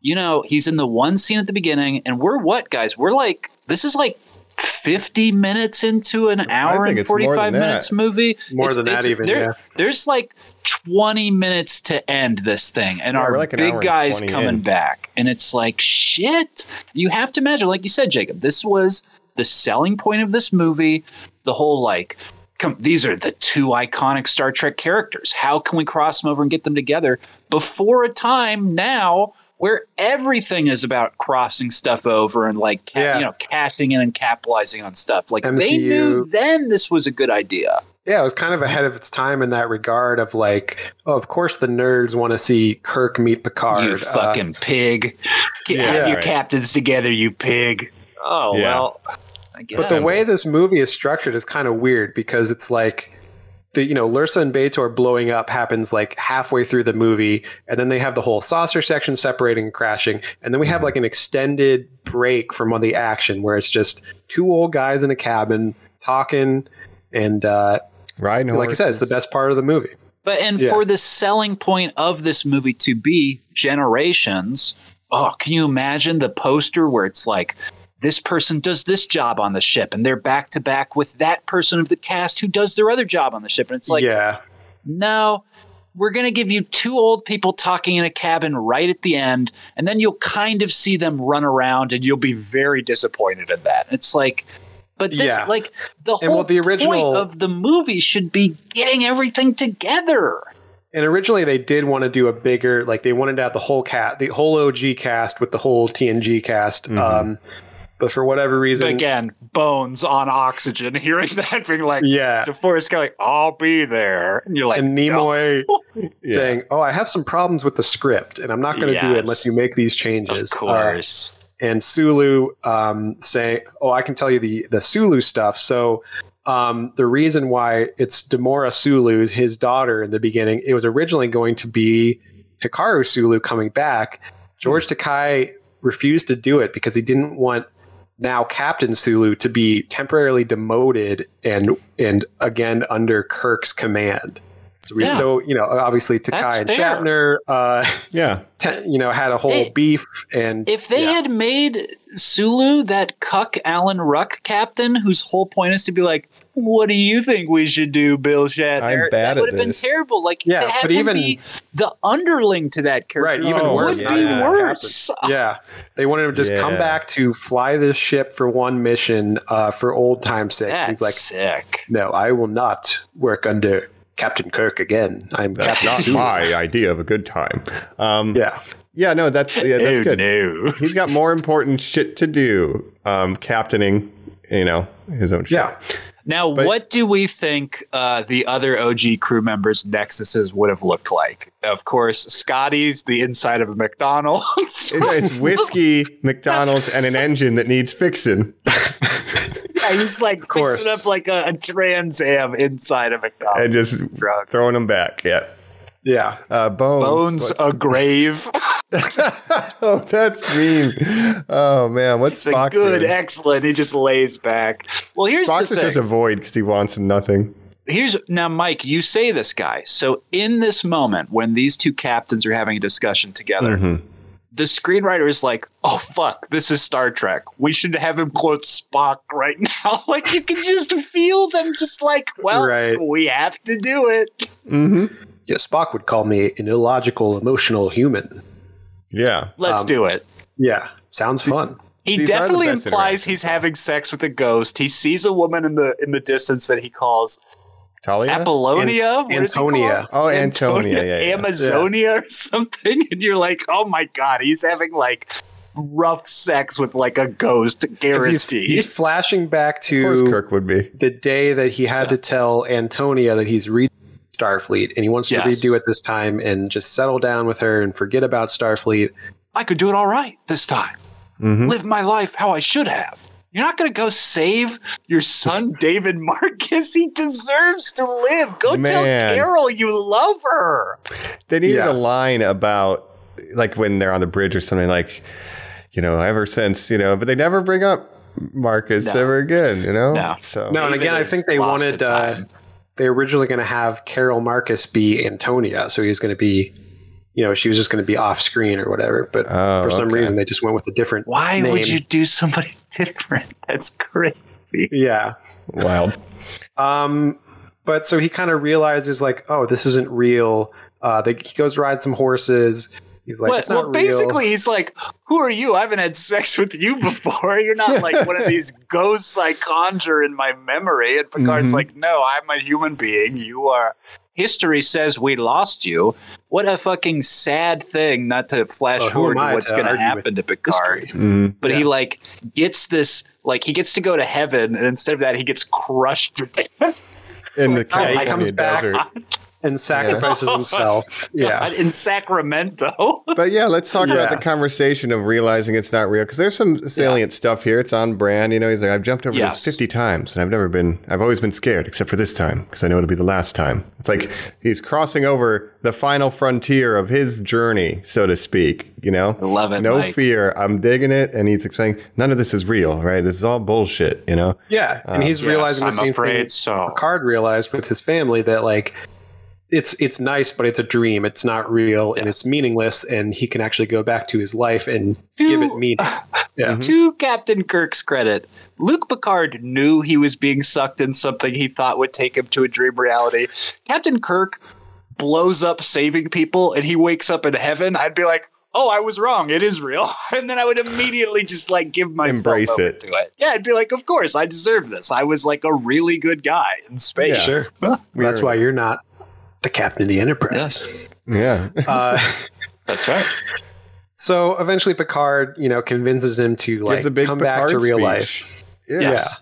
you know, he's in the one scene at the beginning, and we're what, guys? We're like, this is like 50 minutes into an hour and it's more than 45 that. minutes movie. More than that even, there- yeah. There's like 20 minutes to end this thing, and Yeah, our like an big guys coming in. back. And it's like, shit. You have to imagine, like you said, Jacob, this was the selling point of this movie. The whole like come, these are the two iconic Star Trek characters. How can we cross them over and get them together before a time now where everything is about crossing stuff over and like ca- Yeah. you know cashing in and capitalizing on stuff? Like they knew then this was a good idea. Yeah, it was kind of ahead of its time in that regard of like, oh, of course the nerds want to see Kirk meet Picard. You Uh, fucking pig! Get Yeah, have your right. captains together, you pig! Oh Yeah. well, I guess. But the way this movie is structured is kind of weird because it's like the you know Lursa and B'Etor blowing up happens like halfway through the movie, and then they have the whole saucer section separating and crashing, and then we have like an extended break from all the action where it's just two old guys in a cabin talking, and uh, Riding like I said, it's the best part of the movie. But and Yeah. for the selling point of this movie to be generations, oh, can you imagine the poster where it's like this person does this job on the ship and they're back to back with that person of the cast who does their other job on the ship and it's like yeah, no we're going to give you two old people talking in a cabin right at the end and then you'll kind of see them run around and you'll be very disappointed in that it's like but this Yeah. like the whole well, the original- point of the movie should be getting everything together And originally they did want to do a bigger, like they wanted to have the whole cast, the whole OG cast with the whole TNG cast. Um, but for whatever reason, Again, bones on oxygen. *laughs* Hearing that, being like, yeah. DeForest Kelley, I'll be there. And you're like, And Nimoy *laughs* Yeah. saying, "Oh, I have some problems with the script, and I'm not going to do it unless you make these changes." of Uh, course and Sulu um, saying, "Oh, I can tell you the the Sulu stuff." So um, the reason why it's Demora Sulu, his daughter, in the beginning, it was originally going to be Hikaru Sulu coming back. George Takei refused to do it because he didn't want now Captain Sulu to be temporarily demoted and and again under Kirk's command. So we Yeah. so you know, obviously Takei and fair. Shatner, uh, Yeah. *laughs* te- you know, had a whole Hey, beef and If they yeah. had made Sulu that cuck Alan Ruck captain, whose whole point is to be like, "What do you think we should do, Bill Shatner?" I'm bad that would have been terrible. Like Yeah, to have but him even- be the underling to that character, Right, even Oh, worse. would yeah. be Yeah. worse. Yeah, they wanted him to just come back to fly this ship for one mission uh, for old time's sake. That's He's like, sick. no, I will not work under Captain Kirk again. I'm That's Captain not Sulu." my idea of a good time. Um, Yeah, yeah, no, that's yeah, that's good. no. He's got more important shit to do. Um, captaining, you know, his own ship. yeah. Now, what do we think uh, the other OG crew members' Nexuses would have looked like? Of course, Scotty's the inside of a McDonald's. It's, it's *laughs* whiskey, McDonald's, and an engine that needs fixing. Yeah, he's like of course. fixing up like a, a Trans Am inside of McDonald's. and just Drug. throwing them back. Yeah. Yeah, Uh, bones. Bones What- a grave. *laughs* *laughs* oh, that's mean. Oh man, what's It's a Spock good, doing? excellent. He just lays back. Well, here's Spock's the is thing. just a void because he wants nothing. here's now, Mike. You say this guy. So in this moment, when these two captains are having a discussion together, Mm-hmm. the screenwriter is like, "Oh fuck, this is Star Trek. We should have him quote Spock right *laughs* now." like you can just feel them, just like, "Well, Right. we have to do it." yeah. Spock would call me an illogical, emotional human. Yeah. Let's Um, do it. Yeah, sounds fun. He These definitely implies he's having sex with a ghost. He sees a woman in the in the distance that he calls Talia? Apollonia. An- What is he Antonia. called? Oh, Antonia, yeah, yeah. Amazonia or something, *laughs* and you're like, oh my god, he's having like rough sex with like a ghost, 'Cause He's, guaranteed. he's flashing back Of course, to Kirk would be. the day that he had to tell Antonia that he's reading Starfleet, and he wants Yes. to redo it this time and just settle down with her and forget about Starfleet. I could do it all right this time. Mhm. Live my life how I should have. You're not going to go save your son, *laughs* David Marcus. He deserves to live. Go tell Man. Carol you love her. They needed Yeah. a line about, like, when they're on the bridge or something, like, you know, ever since, you know, but they never bring up Marcus No. ever again, you know? No. So, No, and again, I think they wanted. to Uh, time. They were originally going to have Carol Marcus be Antonia, so he was going to be, you know, she was just going to be off screen or whatever. But Oh, for some okay. reason, they just went with a different. Why name. would you do somebody *laughs* different? That's crazy. Yeah. wild. Um, but so he kind of realizes like, oh, this isn't real. Uh, they, he goes ride some horses, He's like, What- it's not well, real. basically, he's like, "Who are you? I haven't had sex with you *laughs* before. You're not like one of these *laughs* ghosts I conjure in my memory." And Picard's Mm-hmm. like, "No, I'm a human being. You are." History says we lost you. What a fucking sad thing! Not to flash who forward to what's going to happen to Picard. history? But he like gets this, like he gets to go to heaven, and instead of that, he gets crushed to death. in the Yeah, he comes back desert. *laughs* and sacrifices *laughs* himself. Yeah. in Sacramento. *laughs* But yeah, let's talk about the conversation of realizing it's not real because there's some salient stuff here. It's on brand. You know, he's like, I've jumped over Yes. this 50 times and I've never been, I've always been scared except for this time because I know it'll be the last time. It's like he's crossing over the final frontier of his journey, so to speak. You know, love it, No Mike. fear. I'm digging it. And he's explaining, none of this is real, right? This is all bullshit, you know? Yeah, and he's uh, Yes, realizing the I'm same afraid thing so. Picard realized with his family that like it's it's nice, but it's a dream. It's not real, and it's meaningless. And he can actually go back to his life and give it meaning. *sighs* Yeah, mm-hmm. To Captain Kirk's credit, Luke Picard knew he was being sucked in something he thought would take him to a dream reality. Captain Kirk blows up saving people and he wakes up in heaven. I'd be like, oh, I was wrong. It is real. *laughs* And then I would immediately just like give myself Embrace over it. to it. Yeah, I'd be like, of course, I deserve this. I was like a really good guy in space. Yeah. sure. That's why you're not the captain of the Enterprise. Yes. Yeah. *laughs* Uh, That's right. so eventually, Picard, you know, convinces him to like Gives a big come back to real speech. life. Yeah. Yes.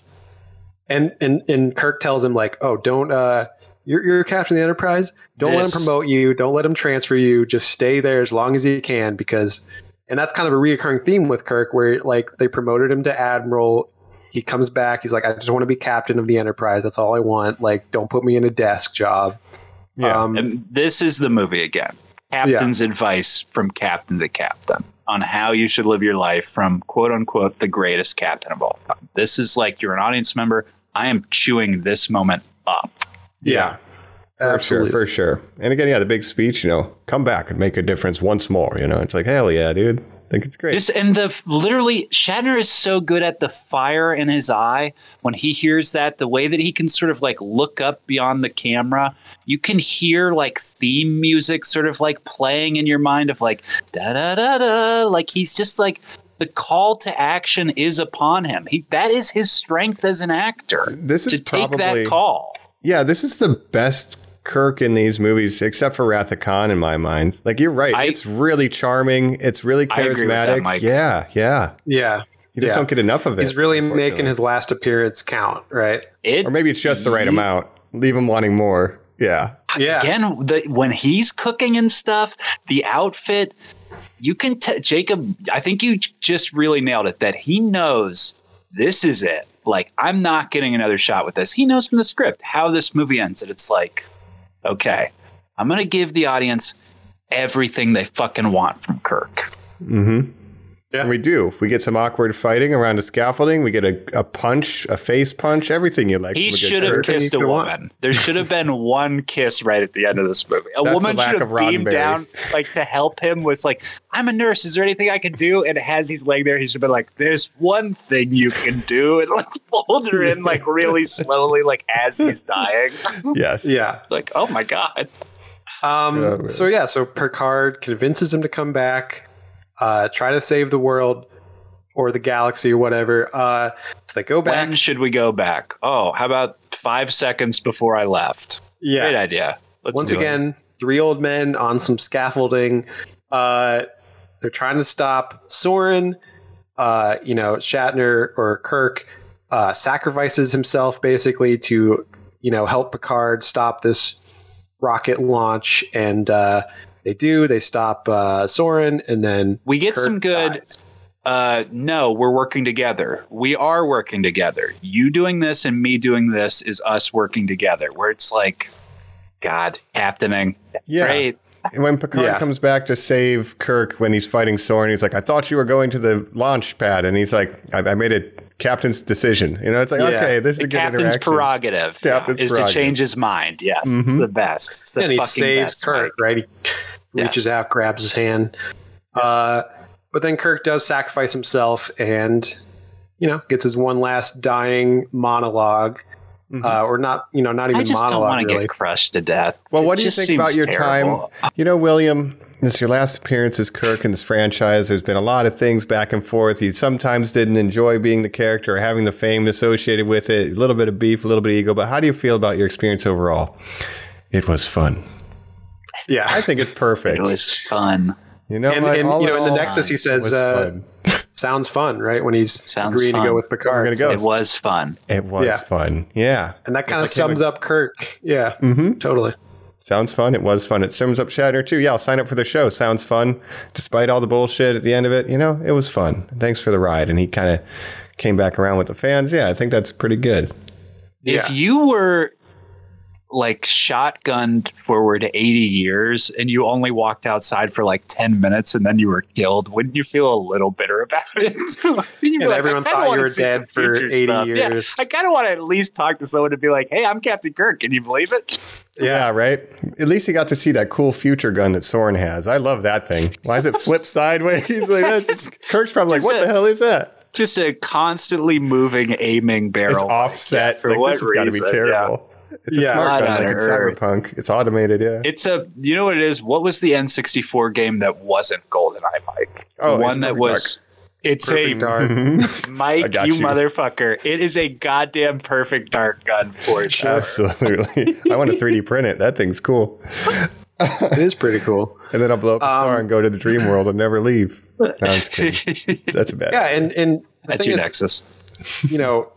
And and and Kirk tells him like, "Oh, don't uh you're you're captain of the Enterprise. Don't let This- him promote you. Don't let him transfer you. Just stay there as long as you can because and that's kind of a reoccurring theme with Kirk where like they promoted him to admiral. He comes back. He's like, I just want to be captain of the Enterprise. That's all I want. Like, don't put me in a desk job. Yeah. Um, And this is the movie again. Captain's advice from captain to captain on how you should live your life from quote unquote the greatest captain of all time. This is like you're an audience member. I am chewing this moment up. yeah. For absolutely. sure, for sure. And again, yeah, the big speech, you know, come back and make a difference once more. You know, it's like, hell yeah, dude. I think it's great. Just and the literally Shatner is so good at the fire in his eye when he hears that the way that he can sort of like look up beyond the camera. You can hear like theme music sort of like playing in your mind of like da da da da like he's just like the call to action is upon him. He that is his strength as an actor This is to take probably- that call. Yeah, this is the best Kirk in these movies, except for Wrath of Khan, in my mind. Like, you're right. I- it's really charming. It's really I agree with that, charismatic. Mike. Yeah, yeah. yeah. You just Yeah. don't get enough of it. He's really making his last appearance count, right? it Or maybe it's just the right Ye- amount. Leave him wanting more. Yeah. Yeah. again the, when he's cooking and stuff the outfit you can t- jacob i think you just really nailed it that he knows this is it like i'm not getting another shot with this he knows from the script how this movie ends and it's like okay. I'm gonna give the audience everything they fucking want from kirk mm-hmm. And we do. We get some awkward fighting around a scaffolding. We get a, a punch, a face punch, everything you like. he from a should have kissed you a could want. woman. There should have been one kiss right at the end of this movie. A That's woman should have beamed Roddenberry. down, like to help him. Was like, "I'm a nurse. Is there anything I can do?" And as he's laying there, he should have been like, "There's one thing you can do," and like fold her in like really slowly, like as he's dying. Yes. Yeah. like, oh my god. Um, Yeah, so yeah, so Picard convinces him to come back, uh, try to save the world or the galaxy or whatever. Uh, they go back. When should we go back? Oh, how about five seconds before I left? Yeah, great idea. Let's Once do it. again, three old men on some scaffolding. Uh, they're trying to stop Soran. Uh, you know, Shatner or Kirk uh, sacrifices himself basically to, you know, help Picard stop this rocket launch, and uh, they do. They stop uh, Soran, and then we get Kirk some good. dies. uh, no, we're working together. We are working together. You doing this and me doing this is us working together. Where it's like, God, happening. Yeah. Great. And when Picard Yeah. comes back to save Kirk when he's fighting Soran, he's like, I thought you were going to the launch pad. And he's like, I, I made a captain's decision. You know, it's like, Yeah. okay, this is The a good captain's interaction. prerogative Captain's is prerogative. to change his mind. Yes, it's Mhm. the best. It's the and he saves best, Kirk, right? He reaches out, grabs his hand. Uh, but then Kirk does sacrifice himself and, you know, gets his one last dying monolog Uh, or not, you know, not even I just don't monologue want to really. get crushed to death. Well, It what do you think about your terrible. time? You know, William, this is your last appearance as Kirk in this franchise. There's been a lot of things back and forth. You sometimes didn't enjoy being the character or having the fame associated with it. A little bit of beef, a little bit of ego. But how do you feel about your experience overall? It was fun. Yeah. I think it's perfect. It was fun. you know, and, what? and All you know, in the Nexus, he says, uh, fun. *laughs* sounds fun, right? When he's Sounds agreeing to go with Picard. gonna go. It was fun. it was yeah. fun. Yeah. And that kind of like sums up Kirk. Yeah. Mhm. Totally. Sounds fun. It was fun. It sums up Shatner too. Yeah, I'll sign up for the show. Sounds fun. Despite all the bullshit at the end of it, you know, it was fun. Thanks for the ride. And he kind of came back around with the fans. Yeah, I think that's pretty good. If you were like shotgunned forward 80 years and you only walked outside for like 10 minutes and then you were killed, wouldn't you feel a little bitter about it? *laughs* You'd be And everyone thought you were dead for 80 stuff. Yeah, years. I kind of want to at least talk to someone to be like, hey, I'm Captain Kirk. Can you believe it? Yeah. right. At least he got to see that cool future gun that Soran has. I love that thing. Why is it *laughs* flip sideways? *laughs* like that's, Kirk's probably like, what a- the hell is that? Just a constantly moving aiming barrel. It's offset. for like, what this has got to be reason? terrible. It's a Yeah. smart gun, like in? Cyberpunk. It's automated. Yeah. It's a, you know what it is? What was the N64 game that wasn't GoldenEye, Mike? Oh, the it's one that Perfect was. It's Perfect a dark. *laughs* Mike, you, you. motherfucker. It is a goddamn perfect dark gun for sure. *laughs* Absolutely. I want to 3D print it. That thing's cool. it is pretty cool. And then I'll blow up a star Um, and go to the dream world and never leave. No, I'm just. *laughs* That's a bad. Yeah. And, and That's your is, Nexus. you know,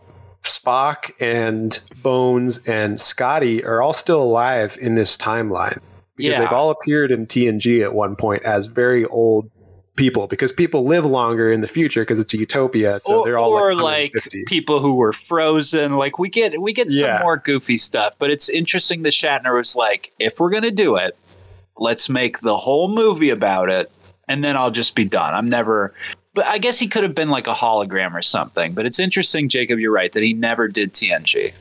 Spock and Bones and Scotty are all still alive in this timeline because Yeah. they've all appeared in TNG at one point as very old people because people live longer in the future because it's a utopia. So or they're all or like, like people who were frozen. Like we get we get some more goofy stuff, but it's interesting that Shatner was like, if we're gonna do it, let's make the whole movie about it, and then I'll just be done. I'm never. But I guess he could have been like a hologram or something. But it's interesting, Jacob. You're right that he never did TNG.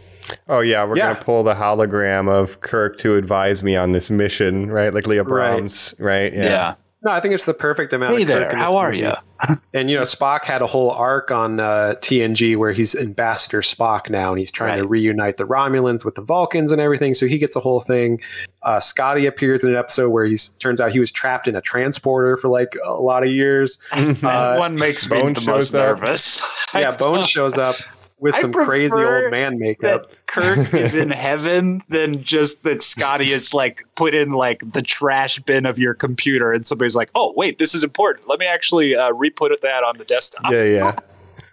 Oh yeah, we're Yeah. gonna pull the hologram of Kirk to advise me on this mission, right? Like Leah Right. Brahms, right? Yeah. No, I think it's the perfect amount Hey of there. in How are movie. you? *laughs* And you know, Spock had a whole arc on uh, TNG where he's Ambassador Spock now, and he's trying to reunite the Romulans with the Vulcans and everything. So he gets a whole thing. Uh, Scotty appears in an episode where he's turns out he was trapped in a transporter for like a lot of years. *laughs* Uh, one makes me Bone the shows most up. nervous. *laughs* yeah, Bones shows up with I some crazy old man that makeup. Kirk *laughs* is in heaven than just that Scotty is like put in like the trash bin of your computer and somebody's like, oh wait, this is important. Let me actually uh, re-put that on the desktop. Yeah, yeah. *laughs*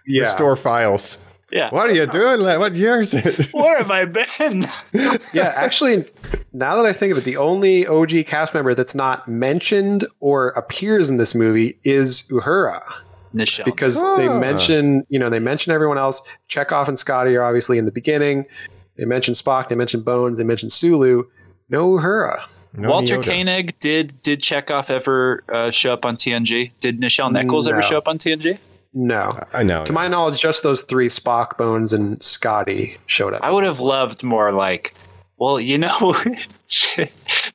Yeah, Restore files. Yeah. What are you doing? What year is it? *laughs* Where have I been? yeah. Actually, now that I think of it, the only OG cast member that's not mentioned or appears in this movie is Uhura. Nichelle. because they Ah. mention you know they mention everyone else chekov and scotty are obviously in the beginning they mention spock they mention bones they mention sulu no uhura No Walter Yoda. Koenig did did Chekov ever uh, show up on TNG? Did Nichelle Nichols ever show up on TNG? no I know. to my knowledge just those three spock bones and scotty showed up I would have loved more like, well, you know, *laughs*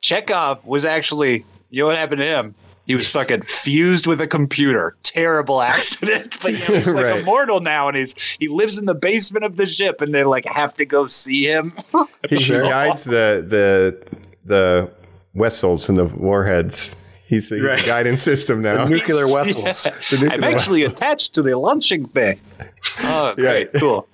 Chekov was actually, you know what happened to him? He was fucking fused with a computer. Terrible accident, *laughs* but yeah, he's like *laughs* Right. immortal now, and he's he lives in the basement of the ship, and they like have to go see him. *laughs* he, he guides the the the vessels and the warheads. He's the, Right. guidance system now. nuclear vessels The nuclear I'm actually vessels. attached to the launching bay. Oh, great, Yeah. cool.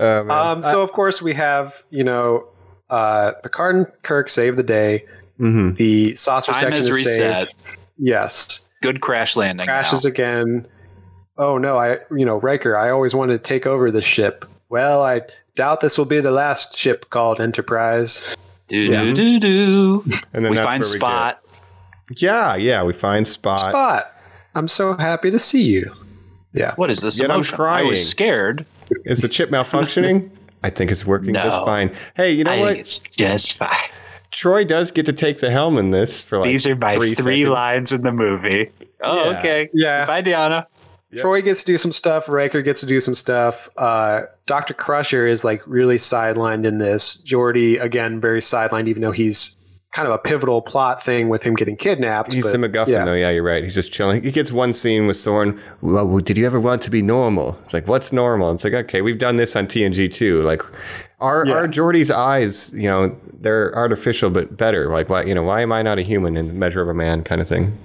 Uh, um, so of course we have you know uh, picard and kirk save the day Mhm. the saucer Time section is is reset. saved yes Good crash landing. crashes now. again. Oh no, I you know Riker. I always wanted to take over this ship. Well, I doubt this will be the last ship called Enterprise. Do do do do. And then We find where we Spot. yeah, yeah, we find Spot. Spot. I'm so happy to see you. Yeah. What is this Yet I'm emotion? I was scared. Is the chip malfunctioning? *laughs* I think it's working just fine. Hey, you know I what? think it's just fine. Troi does get to take the helm in this for like These are my three, three, lines in the movie. Oh, Yeah. okay. Yeah. Bye, Deanna. Troi gets to do some stuff. Riker gets to do some stuff. Uh, Doctor Crusher is like really sidelined in this. Geordi again very sidelined, even though he's kind of a pivotal plot thing with him getting kidnapped. He's but, the MacGuffin, yeah. though. Yeah, you're right. He's just chilling. He gets one scene with Soran. Well, did you ever want to be normal? It's like, what's normal? It's like, okay, we've done this on TNG too. Like, our Yeah. are Geordi's eyes? You know, they're artificial, but better. Like, why? You know, why am I not a human in the measure of a man? Kind of thing.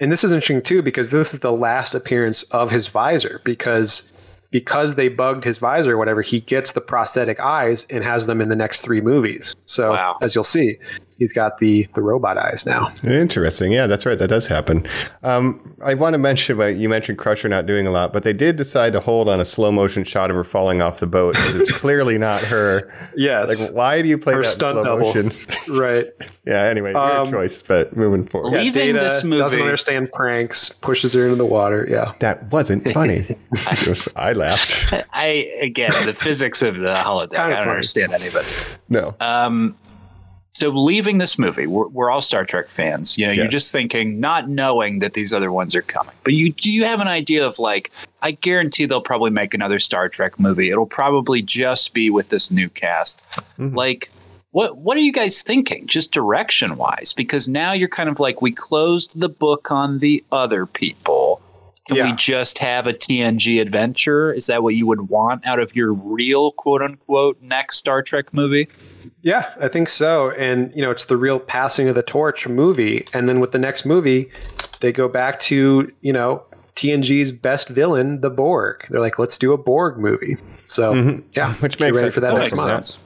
And this is interesting too because this is the last appearance of his visor because because they bugged his visor or whatever, he gets the prosthetic eyes and has them in the next three movies. So Wow. as you'll see, he's got the the robot eyes now. Interesting. Yeah, that's right. That does happen. Um, I want to mention, but you mentioned Crusher not doing a lot, but they did decide to hold on a slow motion shot of her falling off the boat. It's clearly not her. *laughs* Yes. Like, why do you play Her that in stunt slow double. motion? *laughs* right. yeah. Anyway, weird Um, choice, but moving forward. Yeah. Leaving Data this movie- doesn't understand pranks, pushes her into the water. Yeah. That wasn't funny. *laughs* It was- I laughed. I again the physics of the holodeck. Kinda I don't funny. understand any of it. No. Um, so leaving this movie, we're, we're all Star Trek fans. You know, you're just thinking, not knowing that these other ones are coming. But you do you have an idea of like? I guarantee they'll probably make another Star Trek movie. It'll probably just be with this new cast. Mm-hmm. Like, what what are you guys thinking, just direction wise? Because now you're kind of like, we closed the book on the other people. Can we just have a TNG adventure? Is that what you would want out of your real quote unquote next Star Trek movie? Yeah, I think so. And you know, it's the real passing of the torch movie. And then with the next movie, they go back to you know TNG's best villain, the Borg. They're like, let's do a Borg movie. So mm-hmm. yeah, *laughs* Which get makes ready sense. for that That next makes month. sense.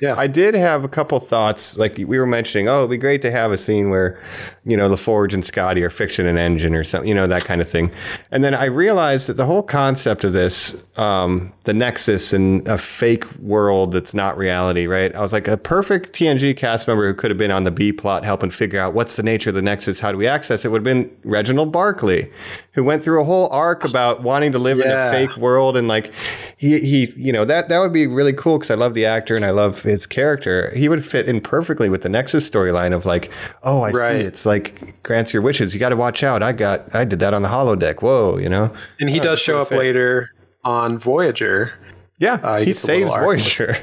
Yeah, I did have a couple thoughts. Like we were mentioning, oh, it'd be great to have a scene where, you know, LaForge and Scotty are fixing an engine or something, you know, that kind of thing. And then I realized that the whole concept of this, um, the Nexus and a fake world that's not reality, right? I was like a perfect TNG cast member who could have been on the B plot helping figure out what's the nature of the Nexus, how do we access it, would have been Reginald Barclay, who went through a whole arc about wanting to live Yeah. in a fake world and like he he you know that that would be really cool because I love the actor and I love his character. He would fit in perfectly with the Nexus storyline of like, oh, I Right. see. It's like grants your wishes. You got to watch out. I got I did that on the holodeck. Whoa, you know. and he Oh, does show up fit. later on Voyager. Yeah, Uh, he he gets a little saves. Voyager.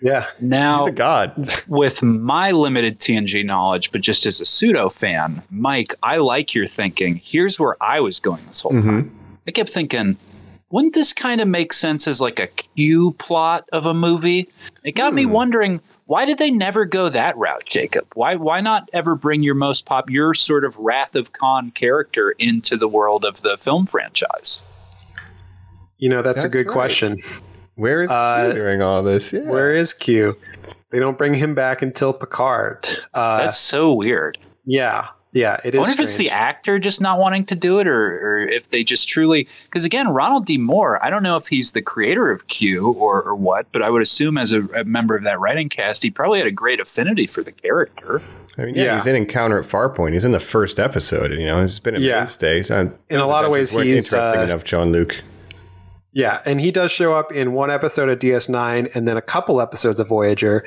Yeah, Now, He's a god. with my limited TNG knowledge, but just as a pseudo fan, Mike, I like your thinking. Here's where I was going this whole time. I kept thinking, wouldn't this kind of make sense as like a Q plot of a movie? It got me wondering. Why did they never go that route, Jacob? Why why not ever bring your most pop your sort of Wrath of Khan character into the world of the film franchise? you know that's, a good right. question. Where is Uh, Q during all this? Yeah. Where is Q? They don't bring him back until Picard. Uh, That's so weird. yeah, yeah, it is. I is. wonder if it's the actor just not wanting to do it, or, or if they just truly. Because again, Ronald D. Moore, I don't know if he's the creator of Q or, or what, but I would assume as a, a member of that writing cast, he probably had a great affinity for the character. I mean, yeah, Yeah. he's in Encounter at Farpoint. He's in the first episode. You know, he's been a Yeah. mainstay. So In a lot of ways, he's, interesting uh, enough. Jean-Luc. Yeah, and he does show up in one episode of DS9 and then a couple episodes of Voyager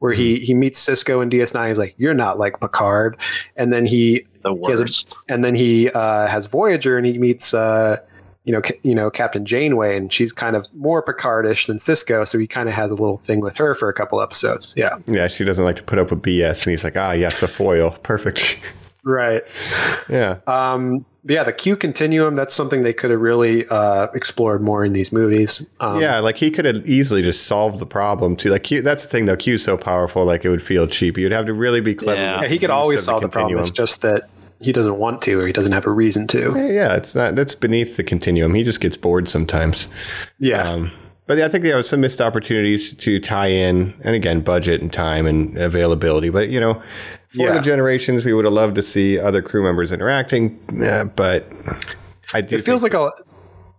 where he he meets Sisko in DS9 he's like you're not like Picard and then he The he has a- worst. and then he uh, has Voyager and he meets uh, you know ca- you know Captain Janeway and she's kind of more Picardish than Sisko so he kind of has a little thing with her for a couple episodes. Yeah. Yeah, she doesn't like to put up with BS, and he's like, ah, yes, a foil, perfect. *laughs* Right. yeah. Um yeah, the Q continuum that's something they could have really uh, explored more in these movies. Um, yeah, like he could have easily just solved the problem too. Like Q, that's the thing though. Q's so powerful, like it would feel cheap. You'd have to really be clever. Yeah. Yeah, he could always solve the problem. It's just that he doesn't want to, or he doesn't have a reason to. Yeah, yeah, it's not. That's beneath the continuum. He just gets bored sometimes. Yeah, Um, but yeah, I think there was some missed opportunities to tie in, and again, budget and time and availability. But you know, for Yeah. the generations, we would have loved to see other crew members interacting. eh, but I do. it feels like a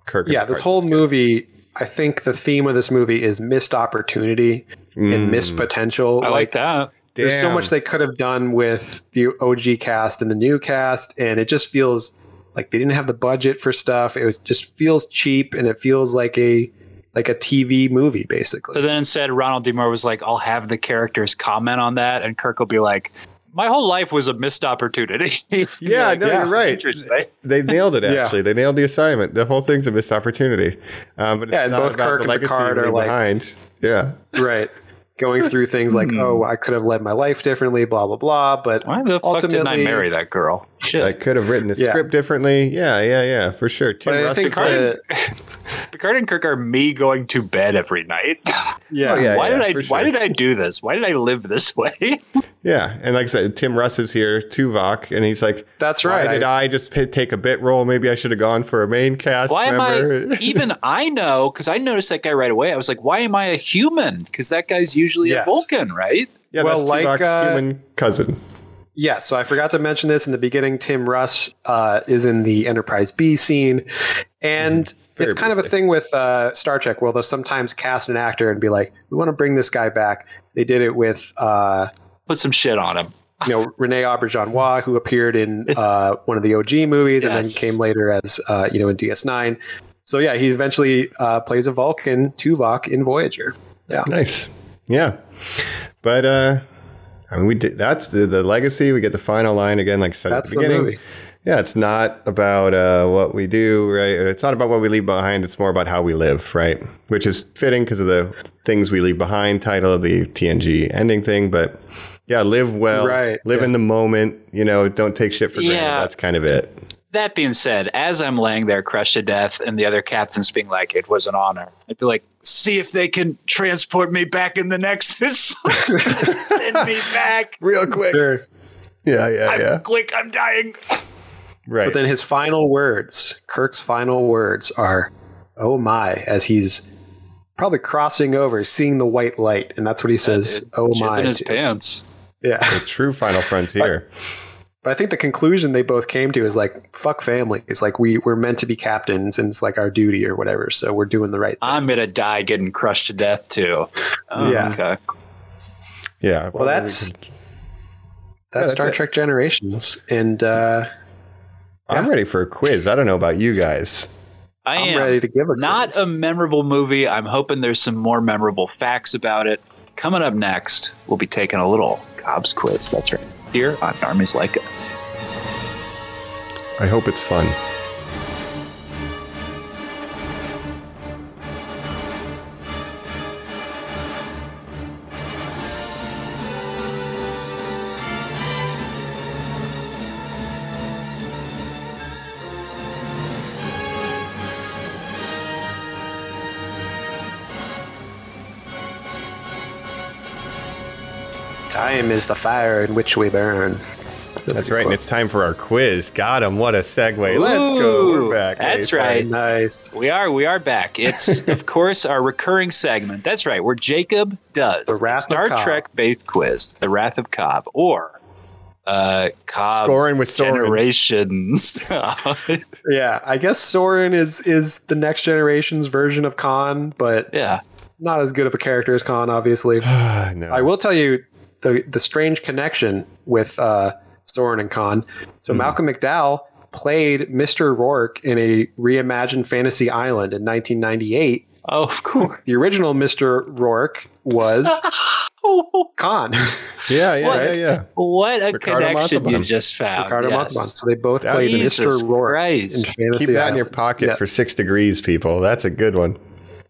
Kirk. yeah. This whole movie, I think the theme of this movie is missed opportunity and missed potential. I like that. There's so much they could have done with the OG cast and the new cast, and it just feels like they didn't have the budget for stuff. It was just feels cheap, and it feels like a like a TV movie basically. So then instead, Ronald D. Moore was like, I'll have the characters comment on that, and Kirk will be like, my whole life was a missed opportunity. *laughs* *laughs* Yeah, no, yeah, you're right. They nailed it. *laughs* Yeah. Actually, they nailed the assignment. The whole thing's a missed opportunity. Um, but it's Yeah, and not both about Kirk the and legacy Picard are like- behind. Yeah. right. going through things like, oh, I could have led my life differently, blah blah blah. But Why the fuck didn't I marry that girl? Shit. I could have written the Yeah. script differently. Yeah, yeah, yeah, for sure. Tim But I think is like- the, Picard and Kirk are me going to bed every night. yeah, Oh, yeah. why did I? for Why did I do this? Why did I live this way? Yeah, and like I said, Tim Russ is here, Tuvok, and he's like, That's Why right. did I, just p- take a bit role? Maybe I should have gone for a main cast Why am member. I? *laughs* Even I know because I noticed that guy right away. I was like, why am I a human? Because that guy's usually Yes. a Vulcan, right? yeah, Well, that's like, Tuvok's uh, human cousin. Yeah, so I forgot to mention this in the beginning. Tim Russ uh, is in the Enterprise B scene, and Mm-hmm. It's kind of a thing with uh, Star Trek where they'll sometimes cast an actor and be like, "We want to bring this guy back." They did it with, uh, Put some shit on him. *laughs* you know, Rene Auberjonois, who appeared in uh, one of the OG movies and then came later as, uh, you know, in DS9. So yeah, he eventually uh, plays a Vulcan, Tuvok in Voyager. Yeah, Nice. Yeah. But uh I mean we did that's the, the legacy. We get the final line again, like I said that's at the the beginning. movie. Yeah, it's not about uh, what we do, right? It's not about what we leave behind. It's more about how we live, right? Which is fitting because of the things we leave behind title of the TNG ending thing. But yeah, live well, Right, Live yeah. in the moment. You know, don't take shit for granted. Yeah. That's kind of it. That being said, as I'm laying there crushed to death, and the other captains being like, "It was an honor," I'd be like, "See if they can transport me back in the Nexus. *laughs* Send me back. Real quick. Sure. Yeah, yeah, I'm yeah. quick. I'm dying." Right. But then his final words, Kirk's final words are, "Oh my," as he's probably crossing over, seeing the white light, and that's what he says. "Oh Jizz my." in his to- pants. Yeah, the true final frontier. but I think the conclusion they both came to is like, "Fuck family." It's like we we're meant to be captains, and it's like our duty or whatever. So we're doing the right. thing. I'm gonna die getting crushed to death too. Oh, Yeah. Okay. yeah. well, that's that's that's Star it. Trek Generations, and uh, I'm ready for a quiz. I don't know about you guys. I I'm ready to give a quiz. not quiz. a memorable movie. I'm hoping there's some more memorable facts about it. Coming up next, we'll be taking a little Cobb's quiz. That's right. Here on Armies Like Us. I hope it's fun. Time is the fire in which we burn. That's right. And it's time for our quiz. Got him. What a segue. Let's go. We're back. that's Hey, right. Nice. We are we are back. It's *laughs* of course our recurring segment. That's right, where Jacob does The Wrath Star Cobb. Trek based quiz, The Wrath of Cobb, or uh Cobb Scoring with Soran. Generations. *laughs* Yeah, I guess Soran is is the next generation's version of Khan, but yeah. not as good of a character as Khan, obviously. *sighs* no. I will tell you the the strange connection with uh, Soran and Khan. So Malcolm McDowell played Mr. Rourke in a reimagined Fantasy Island in 1998. Oh, of course. The original Mr. Rourke was *laughs* Khan, Yeah, yeah, What? yeah, yeah. What a Ricardo connection you Montalban. just found. Ricardo yes. Montalban. So they both That's- played Jesus Mr. Rourke Christ. in Fantasy Keep that in your pocket Yeah. for six degrees, people. That's a good one.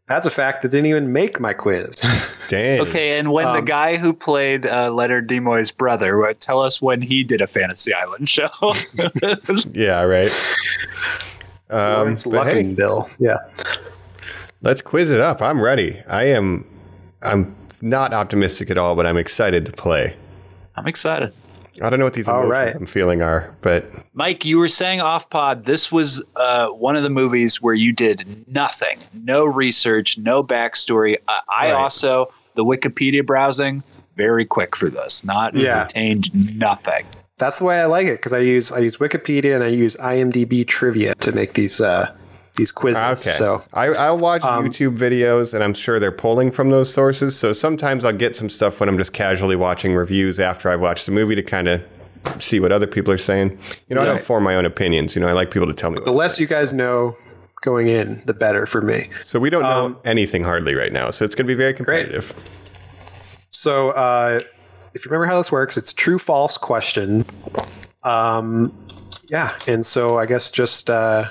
That's a fact that didn't even make my quiz. *laughs* Dang. Okay, and when the Um, guy who played uh, Leonard Nimoy's brother, uh, tell us when he did a Fantasy Island show. *laughs* Yeah, right. Um, Lawrence but hey, Luckinbill. Yeah. let's quiz it up. I'm ready. I am. I'm not optimistic at all, but I'm excited to play. I'm excited. I don't know what these All emotions right. I'm feeling are, but Mike, you were saying off pod, this was uh, one of the movies where you did nothing, no research, no backstory. I, I Right. also, the Wikipedia browsing, very quick for this, not Yeah. retained nothing. That's the way I like it because I use I use Wikipedia and I use IMDb trivia to make these uh, these quizzes. Okay. So I, I'll watch Um, YouTube videos and I'm sure they're pulling from those sources. So sometimes I'll get some stuff when I'm just casually watching reviews after I've watched the movie to kind of see what other people are saying. You know, I don't form my own opinions. You know, I like people to tell me. the less you guys know going in, the better for me. So we don't know um, anything hardly right now. So it's going to be very competitive. So uh, if you remember how this works, it's true false question. Um, yeah, and so I guess just uh,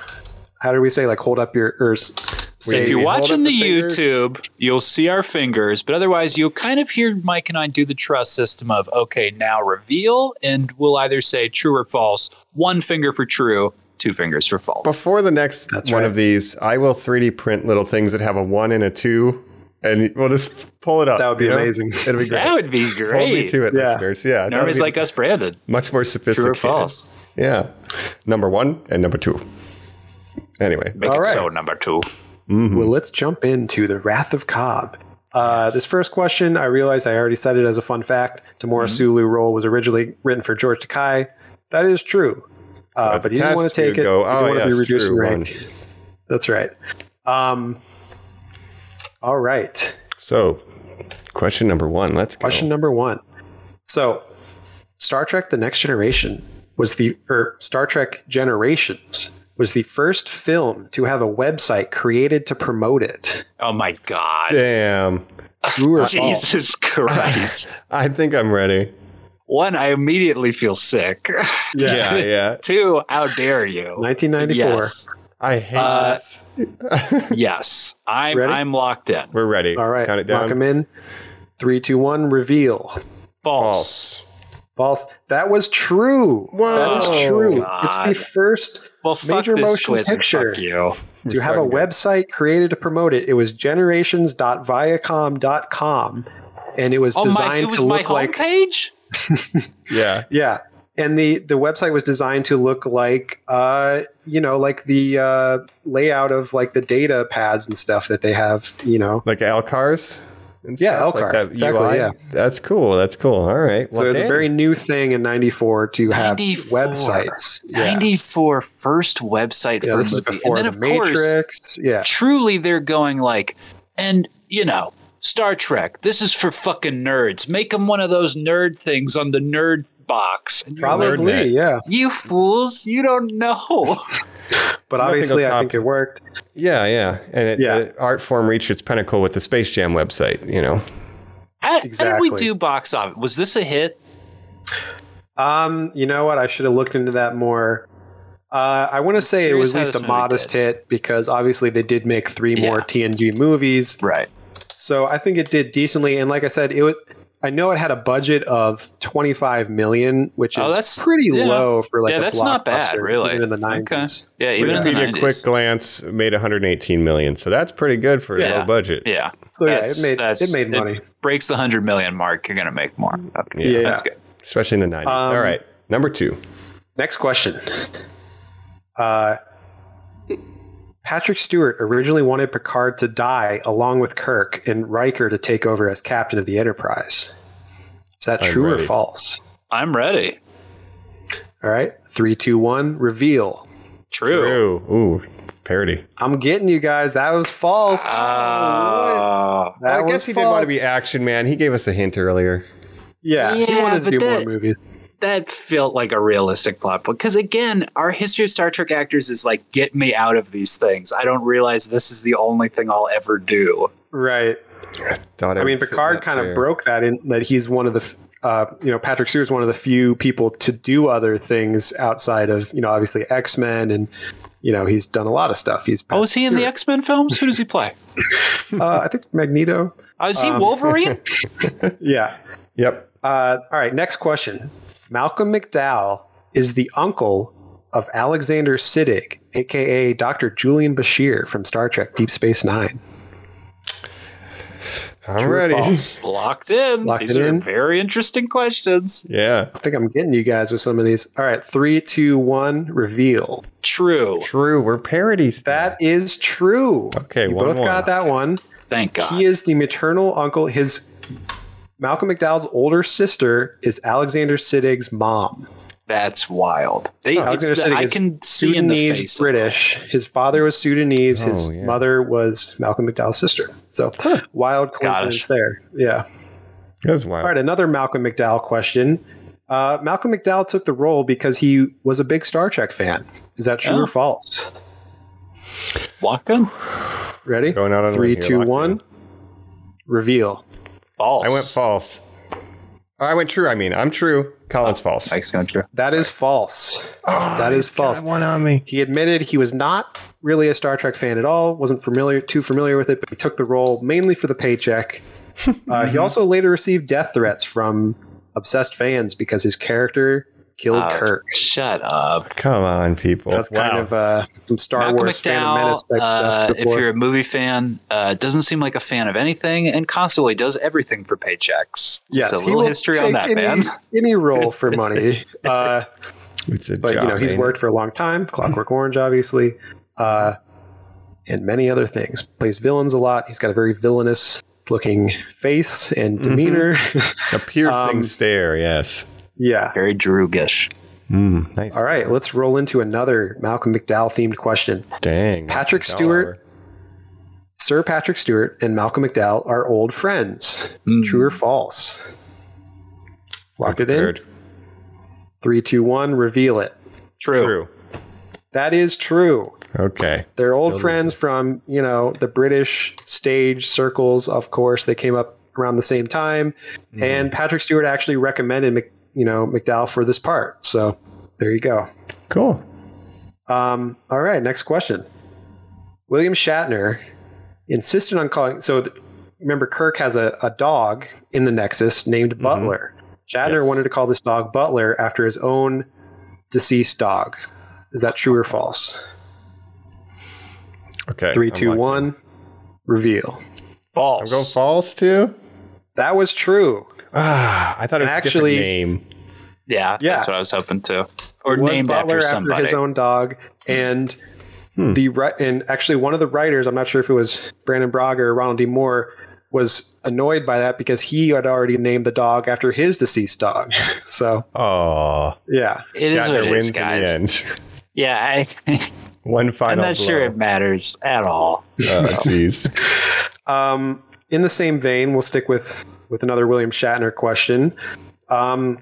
how do we say like hold up your or s- So if you're watching the, the. YouTube, you'll see our fingers, but otherwise you'll kind of hear Mike and I do the trust system of okay, now reveal, and we'll either say true or false. One finger for true, two fingers for false. Before the next That's one right. of these, I will 3D print little things that have a one and a two, and we'll just pull it up. That would be you know? amazing. It'd be great. that would be Hold me great. to it, Yeah. listeners. Yeah, that'd Nobody's like us, Brandon. much more sophisticated. True sophisticated. or false? Yeah, number one and number two. Anyway, Make All it right. so number two. Well, let's jump into the Wrath of Cobb. Uh, this first question, I realize I already said it as a fun fact. Demora Mm-hmm. Sulu role was originally written for George Takei. That is true. Uh, it's but you didn't want to take you it. go, he "Oh, didn't want to be reducing reduced true, rank. That's right. Um, all right. so question number one. Let's go. Question number one. So, Star Trek: The Next Generation was the or Star Trek Generations was the first film to have a website created to promote it. Oh my god. Damn, True or false? Jesus Christ. *laughs* I think I'm ready. One, I immediately feel sick. Yeah, *laughs* yeah. Two, how dare you? 1994. Yes. I hate Uh, this. *laughs* Yes. I'm Ready? I'm locked in. We're ready. All right, count it down. lock down. them in. Three, two, one. Reveal. False. False. False. That was true. That is true. God. It's the first Well, Major motion quiz and picture. fuck you. to have a good. website created to promote it. It was generations.viacom.com, and it was Oh my! designed It was to my look like homepage. *laughs* Yeah. yeah. And the, the website was designed to look like, uh, you know, like the uh, layout of like the data pads and stuff that they have, you know. Like LCARS? And Yeah, stuff, like that Exactly, UI? yeah. That's cool. That's cool. All right. So it was a very new thing in '94 to have 94. websites. Yeah. 94 first website Yeah, for this a is before and the then, of course, Matrix. Yeah, truly they're going like, and you know, Star Trek. This is for fucking nerds. Make them one of those nerd things on the nerd box. And you're like, probably. Yeah, you fools, you don't know. *laughs* but Nothing obviously, I think it worked. Yeah, yeah. And it, Yeah. the art form reached its pinnacle with the Space Jam website, you know. how, how did we do box office? Was this a hit? Um, you know what? I should have looked into that more. Uh, I want to say it was at least a modest did. hit because obviously they did make three more Yeah. TNG movies. Right. So I think it did decently. And like I said, it was. I know it had a budget of 25 million, which is Oh, that's- pretty yeah. low for like Yeah, a that's not bad, really. even in the Okay. 90s. Yeah, even in the Wikipedia 90s. quick glance made 118 million, so that's pretty good for a Yeah. low budget. Yeah. So yeah, it made it made money. breaks the 100 million mark, you're going to make more. Okay. Yeah. That's good. Especially in the 90s. Um, All right. Number two. Next question. Uh, Patrick Stewart originally wanted Picard to die along with Kirk and Riker to take over as captain of the Enterprise. Is that I'm true or false? I'm ready. All right. Three, two, one. Reveal. True. True. Ooh, parody. I'm getting you guys. That was false. Uh, that I was guess he didn't want to be action man. He gave us a hint earlier. Yeah, he wanted to do that- more movies. That felt like a realistic plot point because again our history of star trek actors is like get me out of these things i don't realize this is the only thing i'll ever do Right. Thought I mean, Picard kind fair. of broke that in that he's one of the, uh, you know, Patrick Stewart's one of the few people to do other things outside of, you know, obviously X Men, and you know, he's done a lot of stuff. He's oh is he in the x-men films who does he play uh, I think Magneto. oh, is he Um, wolverine *laughs* Yeah. Yep. Uh, all right. Next question. Malcolm McDowell is the uncle of Alexander Siddig, aka Dr. Julian Bashir from Star Trek: Deep Space Nine. I'm True ready. *laughs* locked in Locked these it are in? very interesting questions Yeah. I think I'm getting you guys with some of these. All right. Three, two, one. Reveal. true True. We're parodies. That is true. Okay, you both one. got that one. thank god He is the maternal uncle. His Malcolm McDowell's older sister is Alexander Siddig's mom. that's wild they, it's Alexander the- Siddig i is can see in the Sudanese face British. His father was Sudanese. His Oh, yeah. mother was Malcolm McDowell's sister. So wild coincidence Gosh. there. Yeah. That's wild. All right. Another Malcolm McDowell question. Uh, Malcolm McDowell took the role because he was a big Star Trek fan. Is that true Oh. or false? locked in Ready? Going out on a Three, limb here, two, locked one. in. Reveal. False I went false. I went true. I mean, I'm true. Colin's false. Mike's going true. That is false. that is false. Got one on me. He admitted he was not really a Star Trek fan at all, wasn't familiar too familiar with it, but he took the role mainly for the paycheck. *laughs* uh, he also later received death threats from obsessed fans because his character killed Oh, Kirk. Shut up. Come on, people. That's kind of uh, some Star Malcolm Wars Phantom McDowell, Menace uh, stuff if you're a movie fan, uh, doesn't seem like a fan of anything and constantly does everything for paychecks. Just a little history on that, any, man. Any role for money. *laughs* Uh, It's a but you know he's ain't it? worked for a long time *laughs* clockwork orange obviously uh, and many other things plays villains a lot he's got a very villainous looking face and Mm-hmm. demeanor a piercing *laughs* Um, stare. Yes. Yeah Very Droogish. Mm, nice. all right let's roll into another malcolm mcdowell themed question Dang. Patrick Dollar. Stewart. sir patrick stewart and malcolm mcdowell are old friends Mm. true or false lock it in three two one reveal it True. True. that is true Okay. They're old Still friends from, you know, the British stage circles, of course. They came up around the same time. Mm-hmm. And Patrick Stewart actually recommended, Mc, you know, McDowell for this part. So there you go. Cool. Um, all right, next question. William Shatner insisted on calling. So th- remember, Kirk has a, a dog in the Nexus named Butler. Shatner Mm-hmm. Yes. wanted to call this dog Butler after his own deceased dog. Is that true or false? Okay. Three, I'm two, locked in. one. Reveal. I'm False. going false too. That was true. Ah, I thought it was Actually- a different name. Yeah, Yeah. that's what I was hoping to. Or was named Butler after somebody. his own dog, and Hmm. the and actually one of the writers, I'm not sure if it was Brannon Braga or Ronald D. Moore, was annoyed by that because he had already named the dog after his deceased dog. *laughs* so Oh, yeah, it is what it wins is, guys. in the end. *laughs* Yeah, I, *laughs* One final. I'm final. not sure it matters at all. Oh, jeez. Um, in the same vein, we'll stick with with another William Shatner question. Um,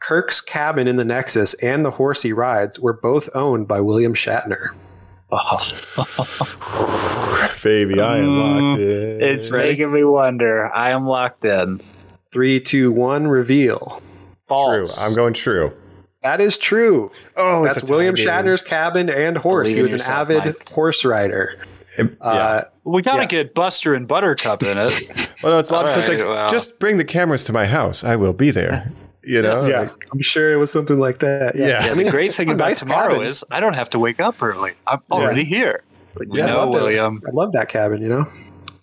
Kirk's cabin in the Nexus and the horse he rides were both owned by William Shatner. Oh. *laughs* Baby, I am locked in. Mm, It's making me wonder. I am locked in. Three, two, one, reveal. true. False. I'm going true. That is true. Oh, That's William tie. Shatner's cabin and horse. Believe he in was an yourself, avid Mike. horse rider. It- yeah. Uh, we gotta Yeah. get Buster and Buttercup in it. *laughs* well, no, it's logical. all It's like, well. just bring the cameras to my house. I will be there. *laughs* You know? yeah, Like, I'm sure it was something like that. Yeah. Yeah, the great thing *laughs* about nice tomorrow cabin. is I don't have to wake up early. I'm already here. Like, we Yeah, I know, love that. William. I love that cabin. You know.